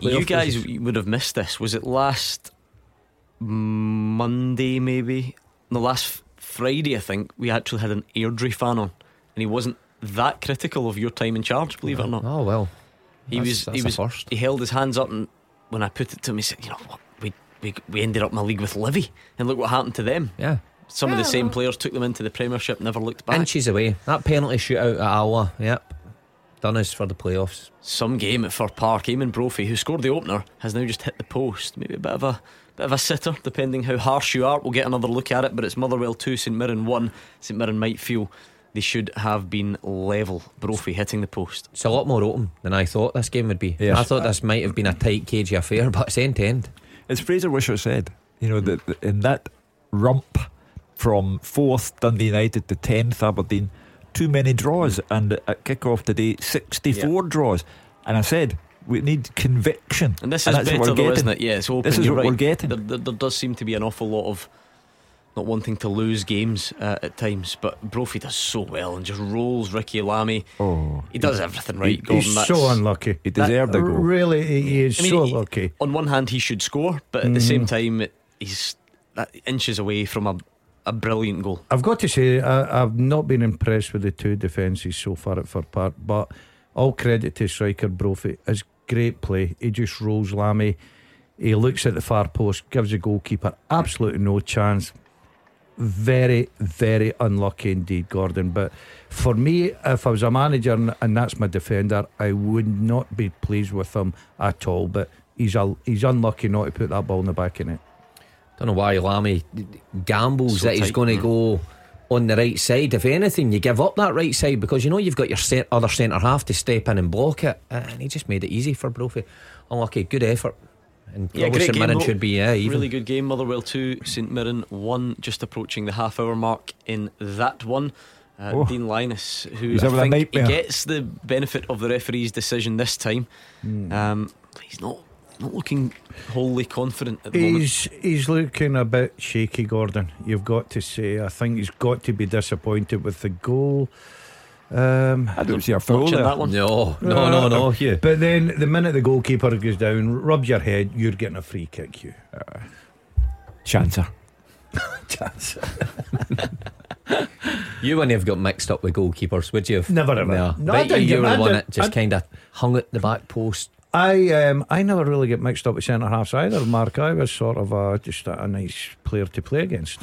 You guys would have missed this. Was it last Monday, maybe? No, last Friday, I think. We actually had an Airdrie fan on, and he wasn't that critical of your time in charge, believe it or not. Oh well, He That's- was. that's he was. first. He held his hands up, and when I put it to him, he said, "You know what? We we we ended up in a league with Livy, and look what happened to them." yeah. Some of the same players took them into the Premiership, never looked back. Inches away. That penalty shootout at Alloa, yep. Done us for the playoffs. Some game at Fir Park, Eamonn Brophy, who scored the opener, has now just hit the post. Maybe a bit of a bit of a sitter, depending how harsh you are. We'll get another look at it, but it's Motherwell 2, St Mirren 1. St Mirren might feel they should have been level. Brophy hitting the post. It's a lot more open than I thought this game would be. Yes. I thought this might have been a tight, cagey affair, but it's end to end. As Fraser Wishart said, you know, that that in that rump from fourth Dundee United to tenth Aberdeen, too many draws, and at kick off today, sixty-four draws. And I said we need conviction, And this is that's what better, we're though, getting. isn't it? Yeah, it's open. This is you're what right. we're getting. There, there, there does seem to be an awful lot of not wanting to lose games uh, at times, but Brophy does so well and just rolls Ricki Lamie. Oh, he does everything right. He- Gordon, he's so unlucky. He deserved That- a goal. Really, he he is I mean, so he- lucky. On one hand, he should score, but at the same Mhm. time, he's that inches away from a, a brilliant goal. I've got to say, I, I've not been impressed with the two defences so far at Fir Park, but all credit to striker Brophy. It's great play. He just rolls Lamie. He looks at the far post, gives the goalkeeper absolutely no chance. Very, very unlucky indeed, Gordon. But for me, if I was a manager and, and that's my defender, I would not be pleased with him at all. But he's a, he's unlucky not to put that ball in the back of net. Don't know why Lamie gambles So that he's going to mm. go on the right side. If anything, you give up that right side because you know you've got your cent- other centre half to step in and block it, and he just made it easy for Brophy. Unlucky, good effort. And Yeah, great St. Mirren should be yeah, even. Really good game. Motherwell 2, St Mirren 1, just approaching the half hour mark in that one. Uh, Oh. Dean Lyness, who He's I think he nightmare. gets the benefit of the referee's decision this time. Hmm. Um, he's not not looking wholly confident at the moment. He's he's looking a bit shaky, Gordon. You've got to say. I think he's got to be disappointed with the goal. Um, I don't see a foul Watching there. that one. No, no, no, no, Hugh. But then the minute the goalkeeper goes down, rubs your head, you're getting a free kick. You Chancer. chance. You wouldn't have got mixed up with goalkeepers, would you? Have? Never ever. No, No, I didn't you get- were the one didn't- that just kind of hung at the back post. I um I never really get mixed up with centre halves either, Mark. I was sort of a, just a, a nice player to play against.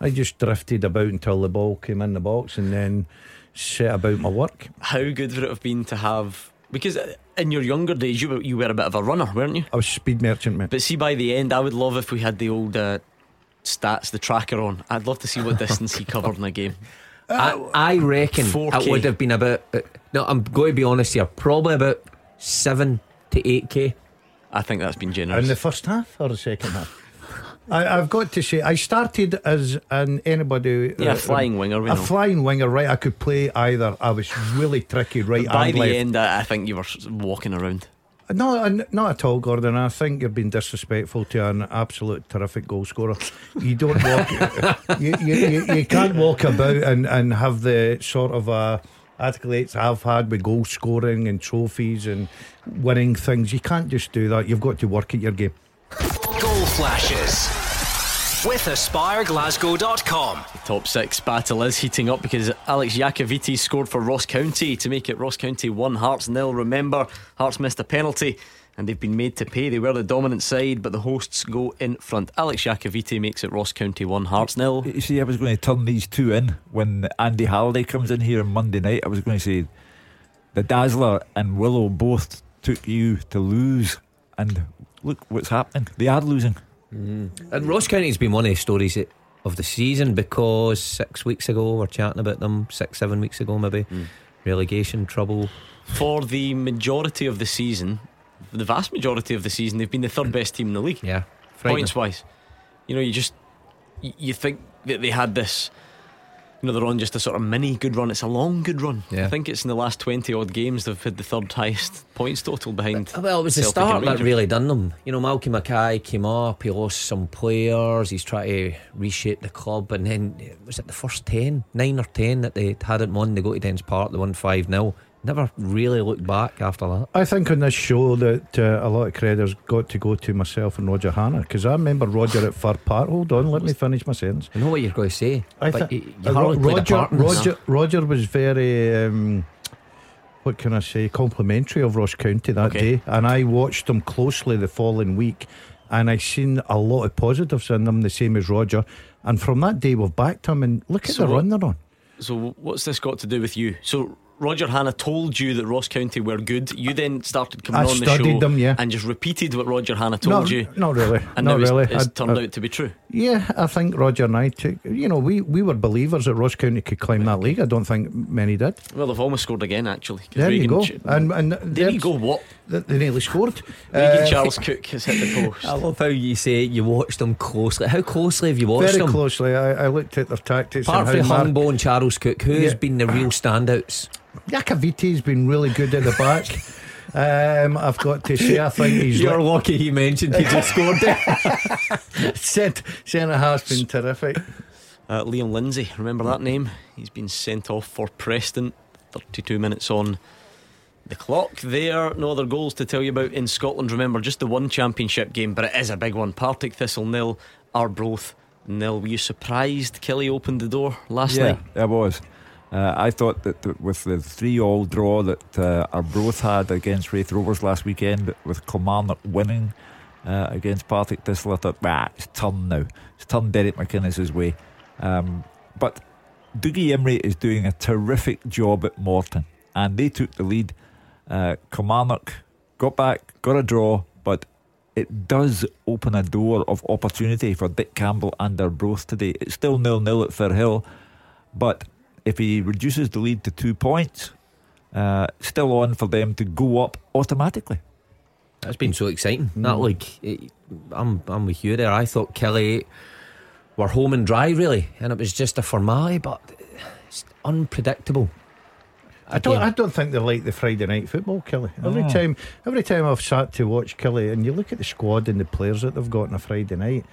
I just drifted about until the ball came in the box and then set about my work. How good would it have been to have. Because uh, in your younger days, you were, you were a bit of a runner, weren't you? I was speed merchant, man. But see, by the end, I would love if we had the old uh, stats, the tracker on. I'd love to see what distance he covered in a game. I, I reckon 4K. it would have been about. Uh, no, I'm going to be honest here. Probably about seven to eight k. I think that's been generous. In the first half or the second half? I, I've got to say, I started as an anybody. Yeah, a flying winger, we A know. flying winger, right? I could play either. I was really tricky, right By and the left. end, I I think you were walking around. No, uh, not at all, Gordon. I think you're being disrespectful to an absolute terrific goal scorer. You don't walk, you, you, you, you can't walk about and, and have the sort of uh, accolades I've had with goal scoring and trophies and winning things. You can't just do that. You've got to work at your game. Goal flashes with AspireGlasgow.com. The top six battle is heating up because Alex Iacovitti scored for Ross County to make it Ross County 1, Hearts nil. Remember, Hearts missed a penalty and they've been made to pay. They were the dominant side, but the hosts go in front. Alex Iacovitti makes it Ross County 1, Hearts nil. You see, I was going to turn these two in when Andy Halliday comes in here on Monday night. I was going to say the Dazzler and Willow both took you to lose, and look what's happening. They are losing. Mm. And Ross County's been one of the stories of the season because six weeks ago we're chatting about them, six, seven weeks ago maybe. Mm. Relegation trouble. For the majority of the season, the vast majority of the season, they've been the third best team in the league. Yeah. frightening. points wise. You know, you just you think that they had this. You know, they're on just a sort of mini good run. It's a long good run. Yeah. I think it's in the last twenty odd games they've had the third highest points total behind. Uh, Well, it was the Celtic and start that really done them. You know, Malky Mackay came up, he lost some players, he's trying to reshape the club, and then was it the first 10, 9 or 10 that they hadn't won? They go to Dens Park, they won 5 0. Never really looked back after that. I think on this show that uh, a lot of credit's got to go to myself and Roger Hannah because I remember Roger at Fir Park. Hold on, let me finish my sentence. I know what you're going to say, I but thi- you, you hardly played a Roger, part in this. Roger, Roger was very, um, what can I say, complimentary of Ross County that Okay. day, and I watched them closely the following week. and I seen a lot of positives in them, the same as Roger. And from that day, we've backed him, and look at So the what- run they're on. So what's this got to do with you? So Roger Hannah told you that Ross County were good. You then started coming I on the show them, yeah. and just repeated what Roger Hannah told Not- you. not really, And not now it's, really. it's I- turned I- out to be true. Yeah, I think Roger and I took, you know, we, we were believers that Ross County could climb that league. I don't think many did. Well, they've almost scored again, actually. There you go. And, and there you go. What? They, they nearly scored. Uh, Charles Cook has hit the post. I love how you say you watched them closely. How closely have you watched Very them? Very closely. I, I looked at their tactics. Apart and from how Mark- Hungbo and Charles Cook, who's Yeah. been the real standouts? Iacovitti's been really good at the back. Um, I've got to say, I think he's. You're lucky he mentioned he just scored there. Said centre half's been terrific. Uh, Liam Lindsay, remember that name? He's been sent off for Preston. 32 minutes on the clock there. No other goals to tell you about in Scotland. Remember, just the one championship game, but it is a big one. Partick Thistle nil, Arbroath nil. Were you surprised Killie opened the door last yeah, night? Yeah, I was. Uh, I thought that with the three-all draw that uh, Arbroath had against Raith Rovers last weekend, with Kilmarnock winning uh, against Partick Thistle, I thought, ah, it's turned now. It's turned Derek McInnes's way. Um, but Dougie Imrie is doing a terrific job at Morton, and they took the lead. Uh, Kilmarnock got back, got a draw, but it does open a door of opportunity for Dick Campbell and Arbroath today. It's still nil-nil at Firhill, but if he reduces the lead to two points, uh, still on for them to go up automatically. That's been so exciting. That like, it, I'm I'm with you there. I thought Killie were home and dry really, and it was just a formality, but it's unpredictable. I don't. I don't think they like the Friday night football, Killie. Every Oh. time, every time I've sat to watch Killie, and you look at the squad and the players that they've got on a Friday night,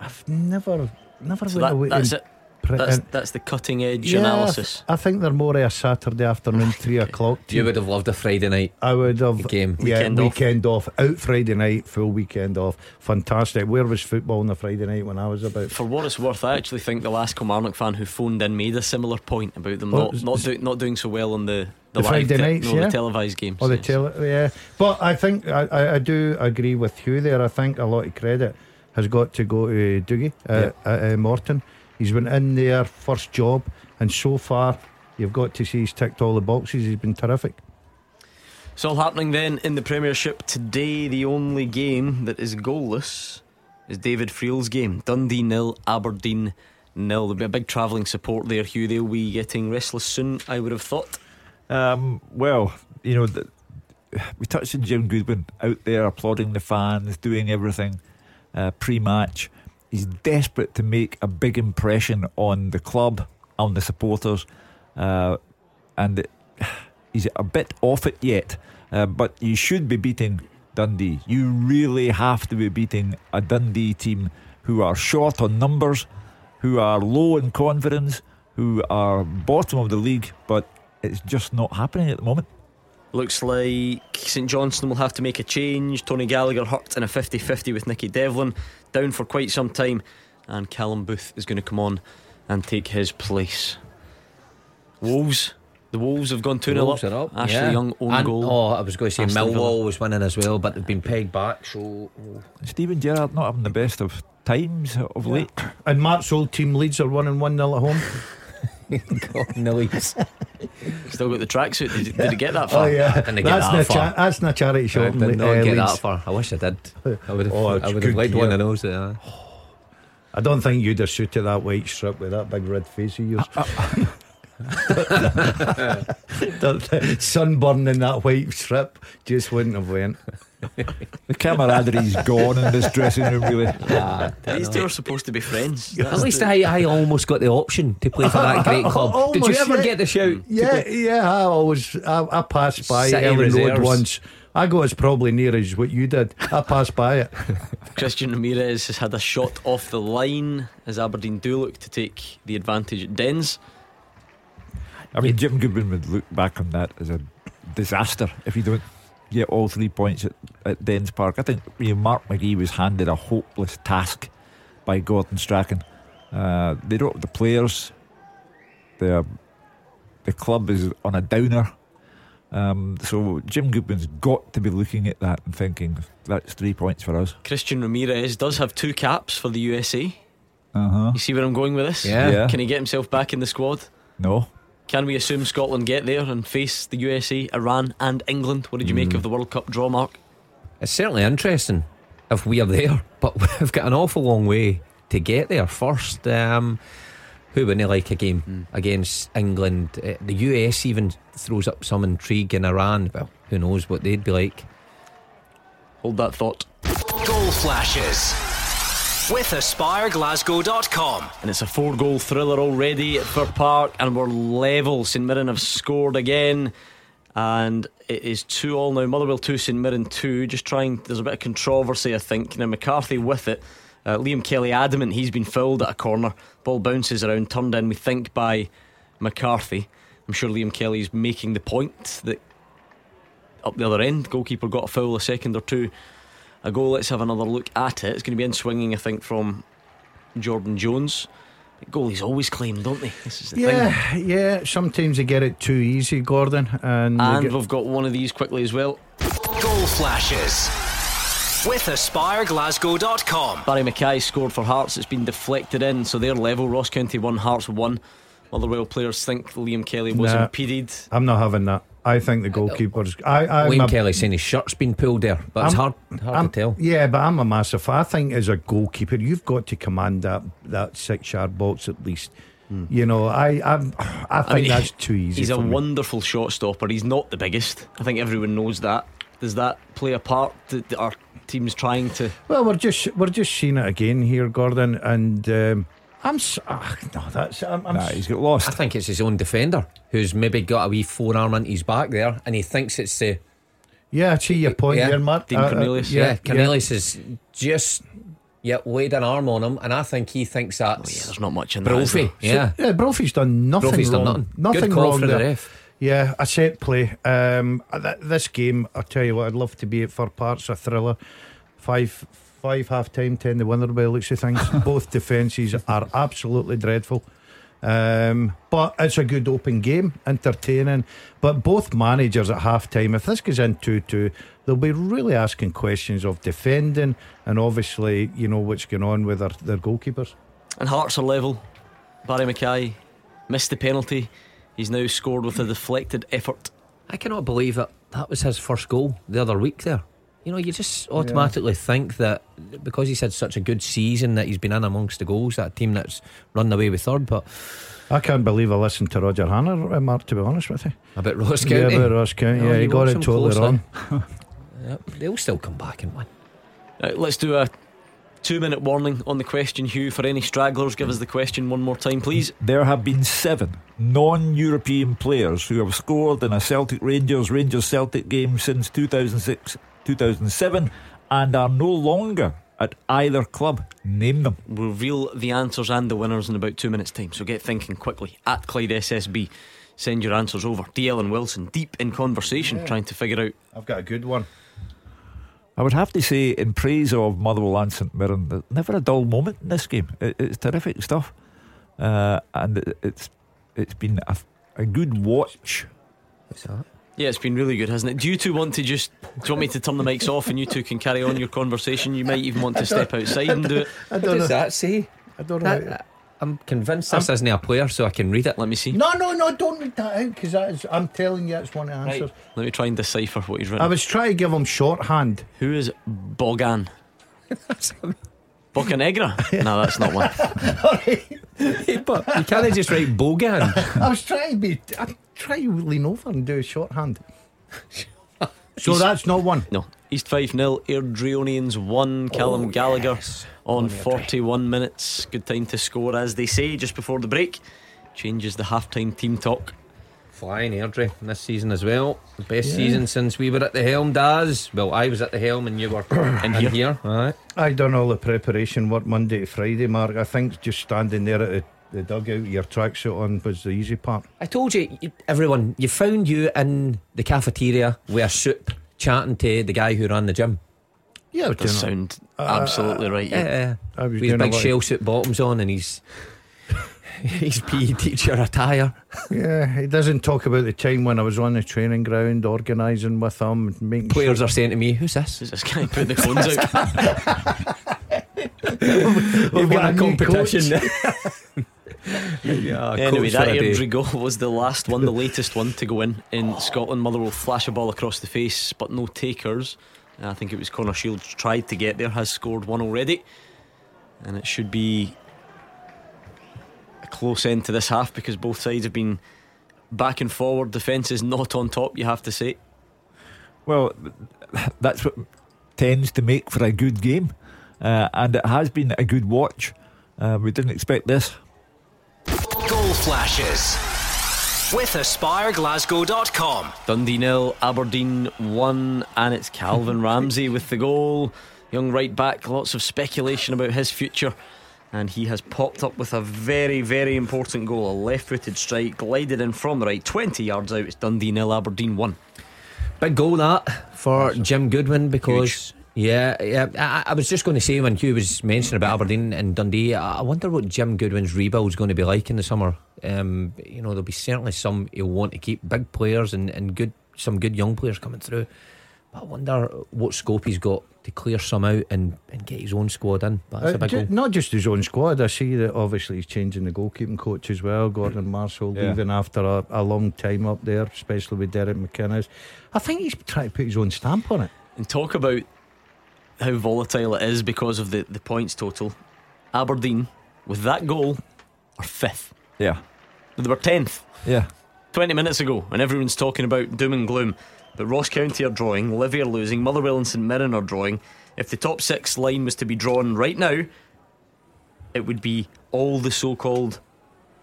I've never, never So went that- away. that's and it. Pre- That's, and- that's the cutting edge Yeah, I th- analysis. I think they're more of a Saturday afternoon, three o'clock. You would have loved a Friday night. I would have game. Yeah, Weekend off. weekend off. Out Friday night, full weekend off. Fantastic. Where was football on the Friday night when I was about? For what it's worth, I actually think the last Kilmarnock fan who phoned in made a similar point about them Well, not not, it's- do, not doing so well on the the, The live Friday te- nights, no, yeah? the televised games. Oh, the yes. tele, yeah. But I think I, I, I do agree with Hugh there. I think a lot of credit has got to go to Dougie uh, uh, uh, Morton. He's been in there first job, and so far you've got to see he's ticked all the boxes. He's been terrific. It's all happening then in the Premiership today. The only game that is goalless is David Friel's game. Dundee nil, Aberdeen nil. There'll be a big travelling support there, Hugh. They'll be getting restless soon, I would have thought. Um, well, you know, the, we touched on Jim Goodwin out there applauding the fans, doing everything uh, pre-match. He's desperate to make a big impression on the club, on the supporters, uh, and he's a bit off it yet. Uh, but you should be beating Dundee. You really have to be beating a Dundee team who are short on numbers, who are low in confidence, who are bottom of the league, but it's just not happening at the moment. Looks like St Johnstone will have to make a change. Tony Gallacher hurt in a 50 50 with Nicky Devlin, down for quite some time, and Callum Booth is going to come on and take his place. Wolves. The Wolves have gone 2 0 up. are up. Ashley yeah. Young own And- goal. Oh, I was going to say Aston Villa. Millwall was winning as well, but they've been pegged back. So oh. Steven Gerrard not having the best of times of late. And Mark's old team Leeds are winning 1 0 at home. God, Leeds. Still got the tracksuit. Did, did it get that oh, far? Oh, yeah. get That's that not, far. cha- that's not charity I did in not Le- get uh, that far. I wish I did. I would have. Oh, it's I would have liked gear. one of those. Yeah. I don't think you'd have suited that white strip with that big red face of yours. That Sunburn in that white strip just wouldn't have went. The camaraderie's gone in this dressing room, really. These two are supposed to be friends. At That's least the- I, I almost got the option to play for that great club. Did you Almost, ever yeah. get the shout? to Yeah, play- yeah. I always I, I passed by City Elland Road reserves. once. I got as probably near as what you did. I passed by it. Christian Ramirez has had a shot off the line as Aberdeen do look to take the advantage at Dens. I mean, Jim Goodwin would look back on that as a disaster if you don't get all three points at, at Dens Park. I think you know, Mark McGhee was handed a hopeless task by Gordon Strachan. Uh, they don't have the players. The the club is on a downer. Um, so Jim Goodwin's got to be looking at that and thinking that's three points for us. Christian Ramirez does have two caps for the USA. Uh huh. You see where I'm going with this? Yeah. Yeah. Can he get himself back in the squad? No. Can we assume Scotland get there and face the USA, Iran, and England? What did you make Mm. of the World Cup draw, Mark? It's certainly interesting if we are there, but we've got an awful long way to get there first. Um, who wouldn't like a game against England? Uh, the US even throws up some intrigue in Iran. Well, who knows what they'd be like. Hold that thought. Goal flashes with AspireGlasgow.com. And it's a four goal thriller already at Fir Park, and we're level. St Mirren have scored again, and it is 2 all now. Motherwell 2, St Mirren 2. Just trying, there's a bit of controversy, I think. Now, McCarthy with it. Uh, Liam Kelly adamant he's been fouled at a corner. Ball bounces around, turned in, we think, by McCarthy. I'm sure Liam Kelly's making the point that up the other end, goalkeeper got a foul a second or two ago. Let's have another look at it. It's going to be in swinging, I think, from Jordan Jones. Goalies always claim, don't they? This is the thing. Yeah, yeah. Sometimes they get it too easy, Gordon, and, they And get- we've got one of these quickly as well. Goal flashes with AspireGlasgow.com. Barrie McKay scored for Hearts. It's been deflected in, so they're level. Ross County won, Hearts won. Motherwell players think Liam Kelly was Nah. impeded. I'm not having that. I think the goalkeeper's. I, I, Wayne I'm a- Kelly saying his shirt's been pulled there, but it's I'm- hard, hard I'm- to tell. Yeah, but I'm a massive. I think as a goalkeeper, you've got to command that that six yard box at least. You know, I I'm, I think Hmm. mean, that's too easy. He's a me. wonderful shot stopper. He's not the biggest. I think everyone knows that. Does that play a part? That our team's trying to. Well, we're just we're just seeing it again here, Gordon, and um, I'm s- ah, no, that's I'm, I'm Nah, he's got lost. I think it's his own defender who's maybe got a wee forearm into his back there, and he thinks it's the yeah. I see your point yeah, there, Mark. Dean Uh, uh, Cornelius. yeah, Cornelius is just yeah laid an arm on him, and I think he thinks Oh, yeah, there's not much in that. is Brophy. there? Yeah, Yeah, Brophy's done nothing Brophy's done wrong. nothing. Good call wrong for the there. ref. Yeah, a set play. Um, th- this game, I tell you what, I'd love to be at for parts a thriller. Five, five half time, ten the winner by the looks of things. Both defences are absolutely dreadful. Um, but it's a good open game, entertaining. But both managers at half time, if this goes in 2 2, they'll be really asking questions of defending and obviously, you know, what's going on with their, their goalkeepers. And Hearts are level. Barrie McKay missed the penalty. He's now scored with a deflected effort. I cannot believe it. That was his first goal the other week there. You know, you just automatically think that because he's had such a good season that he's been in amongst the goals, that team that's run away with third. But I can't believe I listened to Roger Hannah, uh, Mark, to be honest with you. about Ross County? Yeah, County, about Ross County. No, yeah, he got it them totally closely. wrong. Yep, they'll still come back and win. Right, let's do a two minute warning on the question, Hugh. For any stragglers, give us the question one more time, please. There have been seven non European players who have scored in a Celtic Rangers Rangers Celtic game since 2006 2007 and are no longer at either club. Name them. We'll reveal the answers and the winners in about two minutes' time, so get thinking quickly. At Clyde SSB, send your answers over. DL and Wilson, deep in conversation, trying to figure out. I've got a good one. I would have to say, in praise of Motherwell and St Mirren, there's never a dull moment in this game. It, it's terrific stuff, uh, and it, it's it's been a, a good watch. What's that? Yeah, it's been really good, hasn't it? Do you two want to just. Do you want me to turn the mics off and you two can carry on your conversation? You might even want to step outside and do it. I don't does know. that say? I don't know. That- I'm convinced this isn't a player, so I can read it. Let me see. no, no, no, don't read that out because that is, I'm telling you, it's one of the answers. Let me try and decipher what he's written. I was trying to give him shorthand. Who is Bogan? Bocanegra? no, that's not one. but you can't just write Bogan. I was trying to be. I'm trying to lean over and do a shorthand. so that's not one. No. East 5 0, Airdrieonians 1, Callum oh, Gallagher on 41 minutes. Good time to score, as they say, just before the break. Changes the halftime team talk. Flying Airdrie this season as well. The best Yeah. season since we were at the helm, Daz. Well, I was at the helm and you were in here. here. Aye. I done all the preparation work Monday to Friday, Mark. I think just standing there at the, the dugout, with your tracksuit on was the easy part. I told you, you- everyone, you found you in the cafeteria with a soup chatting to the guy who ran the gym. Yeah, That does sound uh, absolutely right. Yeah. Yeah, I was with his big shell suit bottoms on, and he's his PE teacher attire. Yeah, he doesn't talk about the time when I was on the training ground organising with him, making Players sure are saying to me, "Who's this?" Who's this guy putting the phones out? We've got a competition. coach. yeah, Anyway, that a day. Airdrie goal was the last one, the latest one to go in in Scotland. Motherwell flash a ball across the face, but no takers. I think it was Connor Shields tried to get there, has scored one already, and it should be a close end to this half because both sides have been back and forward. Defence is not on top, you have to say. Well, that's what tends to make for a good game, uh, and it has been a good watch. Uh, we didn't expect this. Goal flashes with AspireGlasgow.com. Dundee nil, Aberdeen one, and it's Calvin Ramsey with the goal. Young right back, lots of speculation about his future. And he has popped up with a very, very important goal. A left footed strike, glided in from the right, 20 yards out. It's Dundee nil, Aberdeen 1. Big goal that for Jim Goodwin because yeah, yeah. I, I was just going to say when Hugh was mentioning about Aberdeen and Dundee, I I wonder what Jim Goodwin's rebuild is going to be like in the summer. Um, you know, there'll be certainly some he'll want to keep big players and, and good some good young players coming through. But I wonder what scope he's got to clear some out and, and get his own squad in. But that's Uh, a big ju- goal. not just his own squad. I see that obviously he's changing the goalkeeping coach as well. Gordon Marshall Yeah. leaving after a, a long time up there, especially with Derek McInnes. I think he's trying to put his own stamp on it. And talk about how volatile it is because of the, the points total. Aberdeen, with that goal, are fifth. Yeah, They were 10th. yeah. 20 minutes ago, and everyone's talking about doom and gloom. But Ross County are drawing, Livy are losing, Motherwell and St Mirren are drawing. If the top six line was to be drawn right now, it would be all the so called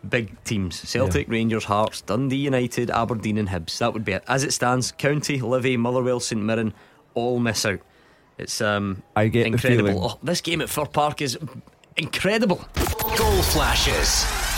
big teams Celtic, Rangers, Hearts, Dundee United, Aberdeen, and Hibs. That would be it. As it stands, County, Livy, Motherwell, St Mirren all miss out. It's um, I get the incredible. feeling. Oh, this game at Fir Park is incredible. Goal flashes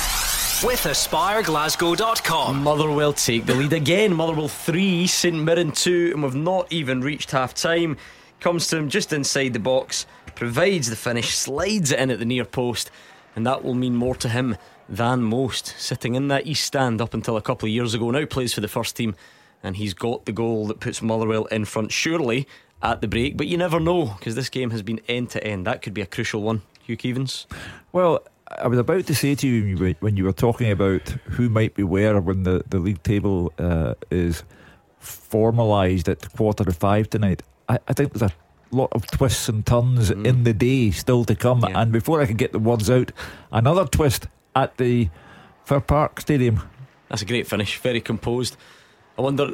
with AspireGlasgow.com. Motherwell take the lead again. Motherwell 3, St Mirren 2, and we've not even reached half time. Comes to him just inside the box, provides the finish, slides it in at the near post, and that will mean more to him than most. Sitting in that East stand up until a couple of years ago, now plays for the first team, and he's got the goal that puts Motherwell in front, surely at the break. But you never know, because this game has been end to end. That could be a crucial one. Hugh Keevins. Well, I was about to say to you when you were, when you were talking about who might be where when the, the league table uh, is formalised at quarter to five tonight. I, I think there's a lot of twists and turns in the day still to come. And before I can get the words out, another twist at the Fir Park Stadium. That's a great finish, very composed. I wonder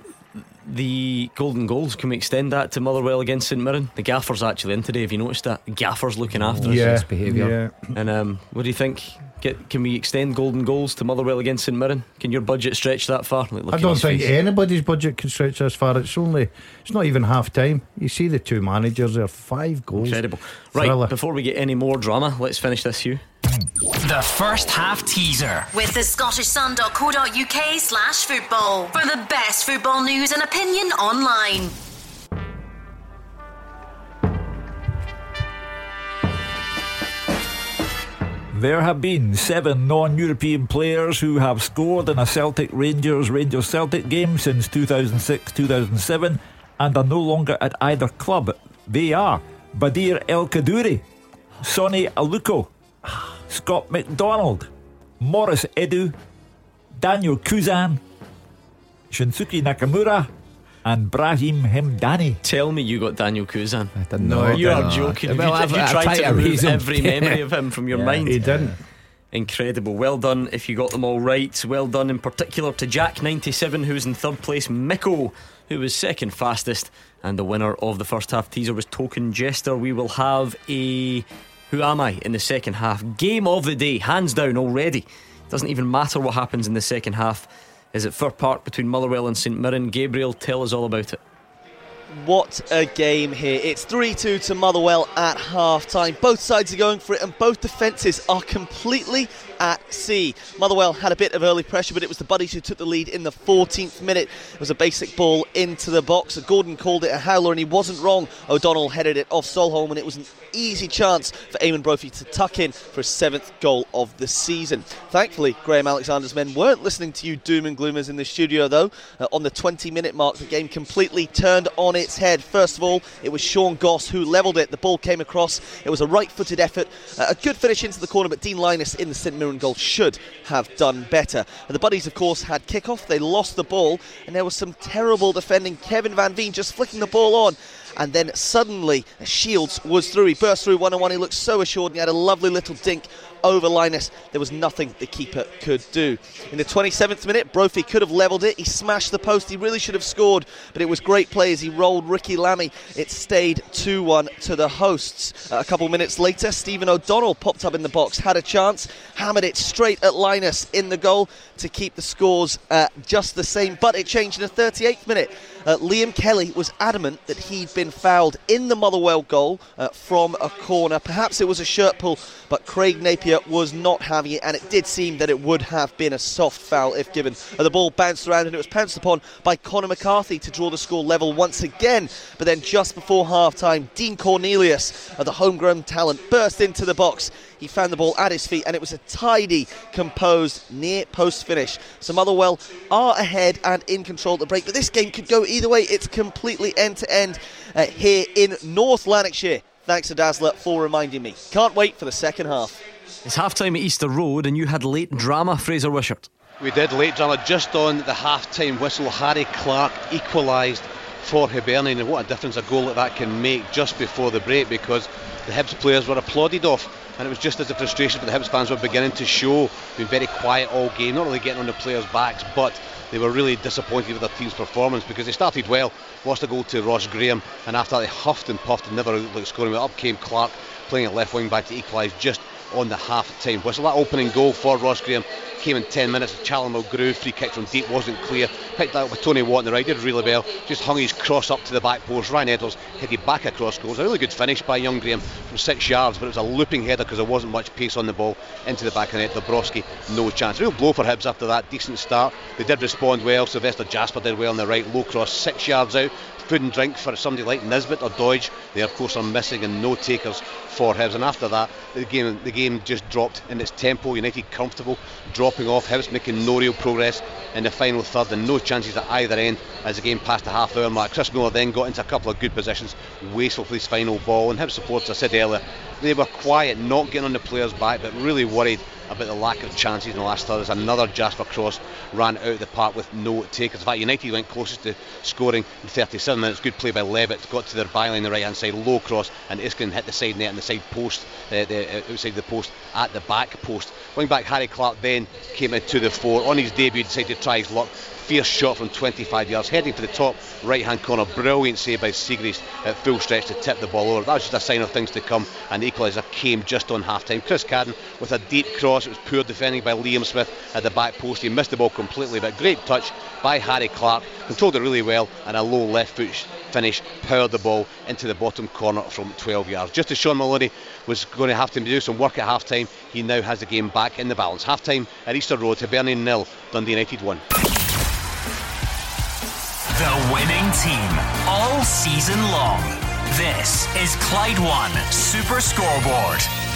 the golden goals can we extend that to Motherwell against St Mirren? The gaffer's actually in today. Have you noticed that? The gaffer's looking after us. Yeah, behaviour. yeah. And um, what do you think? Get, can we extend golden goals to Motherwell against St Mirren? Can your budget stretch that far? Like, I don't think face. anybody's budget can stretch as far. It's only, it's not even half time. You see the two managers there, five goals. Incredible. Right, Thriller. before we get any more drama, let's finish this, Hugh. The first half teaser. With the scottishsun.co.uk slash football for the best football news and opinion online. There have been seven non European players who have scored in a Celtic Rangers Rangers Celtic game since 2006 2007 and are no longer at either club. They are Badr El Kaddouri, Sonny Aluko, Scott McDonald, Maurice Edu, Daniel Cousin, Shinsuke Nakamura, and Brahim Hemdani. Tell me you got Daniel Cousin. I didn't know. You are joking. Well, you, have I've- you I've tried tried to remove erase every memory of him from your Yeah. mind? He didn't. Incredible. Well done if you got them all right. Well done in particular to Jack97, who's in third place, Miko, who was second fastest, and the winner of the first half teaser was Token Jester. We will have a Who Am I in the second half. Game of the day, hands down already. Doesn't even matter what happens in the second half. Is it Fir Park between Motherwell and St Mirren? Gabriel, tell us all about it. What a game here. It's 3 2 to Motherwell at half time. Both sides are going for it, and both defences are completely at sea. Motherwell had a bit of early pressure, but it was the Buddies who took the lead in the 14th minute. It was a basic ball into the box. Gordon called it a howler, and he wasn't wrong. O'Donnell headed it off Solholm, and it was an easy chance for Eamonn Brophy to tuck in for his seventh goal of the season. Thankfully, Graham Alexander's men weren't listening to you doom and gloomers in the studio, though. Uh, on the 20 minute mark, the game completely turned on its head. First of all, it was Sean Goss who levelled it. The ball came across. It was a right footed effort, uh, a good finish into the corner, but Dean Lyness in the St Goal should have done better. The Buddies, of course, had kick-off. They lost the ball, and there was some terrible defending. Kevin Van Veen just flicking the ball on and then suddenly Shields was through. He burst through one on one. He looked so assured and he had a lovely little dink over Lyness. There was nothing the keeper could do. In the 27th minute, Brophy could have levelled it. He smashed the post. He really should have scored, but it was great play as he rolled Ricki Lamie. It stayed 2 1 to the hosts. Uh, a couple minutes later, Stephen O'Donnell popped up in the box, had a chance, hammered it straight at Lyness in the goal to keep the scores uh, just the same, but it changed in the 38th minute. Uh, Liam Kelly was adamant that he'd been fouled in the Motherwell goal uh, from a corner. Perhaps it was a shirt pull, but Craig Napier was not having it, and it did seem that it would have been a soft foul if given. Uh, the ball bounced around, and it was pounced upon by Conor McCarthy to draw the score level once again. But then just before half time, Dean Cornelius, uh, the homegrown talent, burst into the box. He found the ball at his feet, and it was a tidy, composed, near post finish. So Motherwell are ahead and in control at the break, but this game could go either way. It's completely end to end here in North Lanarkshire. Thanks to Dazzler for reminding me. Can't wait for the second half. It's half time at Easter Road, and you had late drama, Fraser Wishart. We did late drama just on the half time whistle. Harry Clarke equalised for Hibernian, and what a difference a goal like that can make just before the break because the Hibs players were applauded off and it was just as the frustration for the Hibs fans were beginning to show, being very quiet all game, not really getting on the players' backs, but they were really disappointed with their team's performance because they started well, lost a goal to Ross Graham, and after that they huffed and puffed and never looked scoring. But up came Clarke playing at left wing back to equalise just on the half time whistle. That opening goal for Ross Graham came in 10 minutes. Callum Mulgrew, free kick from deep, wasn't clear. Picked that up with Tony Watt on the right, did really well. Just hung his cross up to the back post. Ryan Edwards headed back across goals. A really good finish by young Graham from six yards, but it was a looping header because there wasn't much pace on the ball into the back of the net. Dabrowski, no chance. Real blow for Hibs after that decent start. They did respond well. Sylvester Jasper did well on the right, low cross, six yards out and drink for somebody like Nisbet or Doidge. They of course are missing and no takers for Hibs. And after that, the game the game just dropped in its tempo. United comfortable, dropping off. Hibs making no real progress in the final third and no chances at either end as the game passed the half hour mark. Chris Mueller then got into a couple of good positions, wasteful for his final ball. And Hibs supporters, I said earlier, they were quiet, not getting on the players' back, but really worried about the lack of chances in the last third as another Jasper cross ran out of the park with no takers. In fact, United went closest to scoring in 37 minutes. Good play by Levitt, got to their byline on the right hand side, low cross, and Iskin hit the side net and the side post, uh, the, uh, outside the post at the back post. Wing back Harry Clarke then came into the fore. On his debut, decided to try his luck fierce shot from 25 yards, heading for the top right hand corner. Brilliant save by Siegrist at full stretch to tip the ball over. That was just a sign of things to come, and the equaliser came just on half time. Chris Cadden with a deep cross. It was poor defending by Liam Smith at the back post. He missed the ball completely, but great touch by Harry Clarke. Controlled it really well, and a low left foot finish powered the ball into the bottom corner from 12 yards. Just as Shaun Maloney was going to have to do some work at half time, he now has the game back in the balance. Half time at Easter Road, Hibernian nil, Dundee United 1. The winning team all season long. This is Clyde One Super Scoreboard.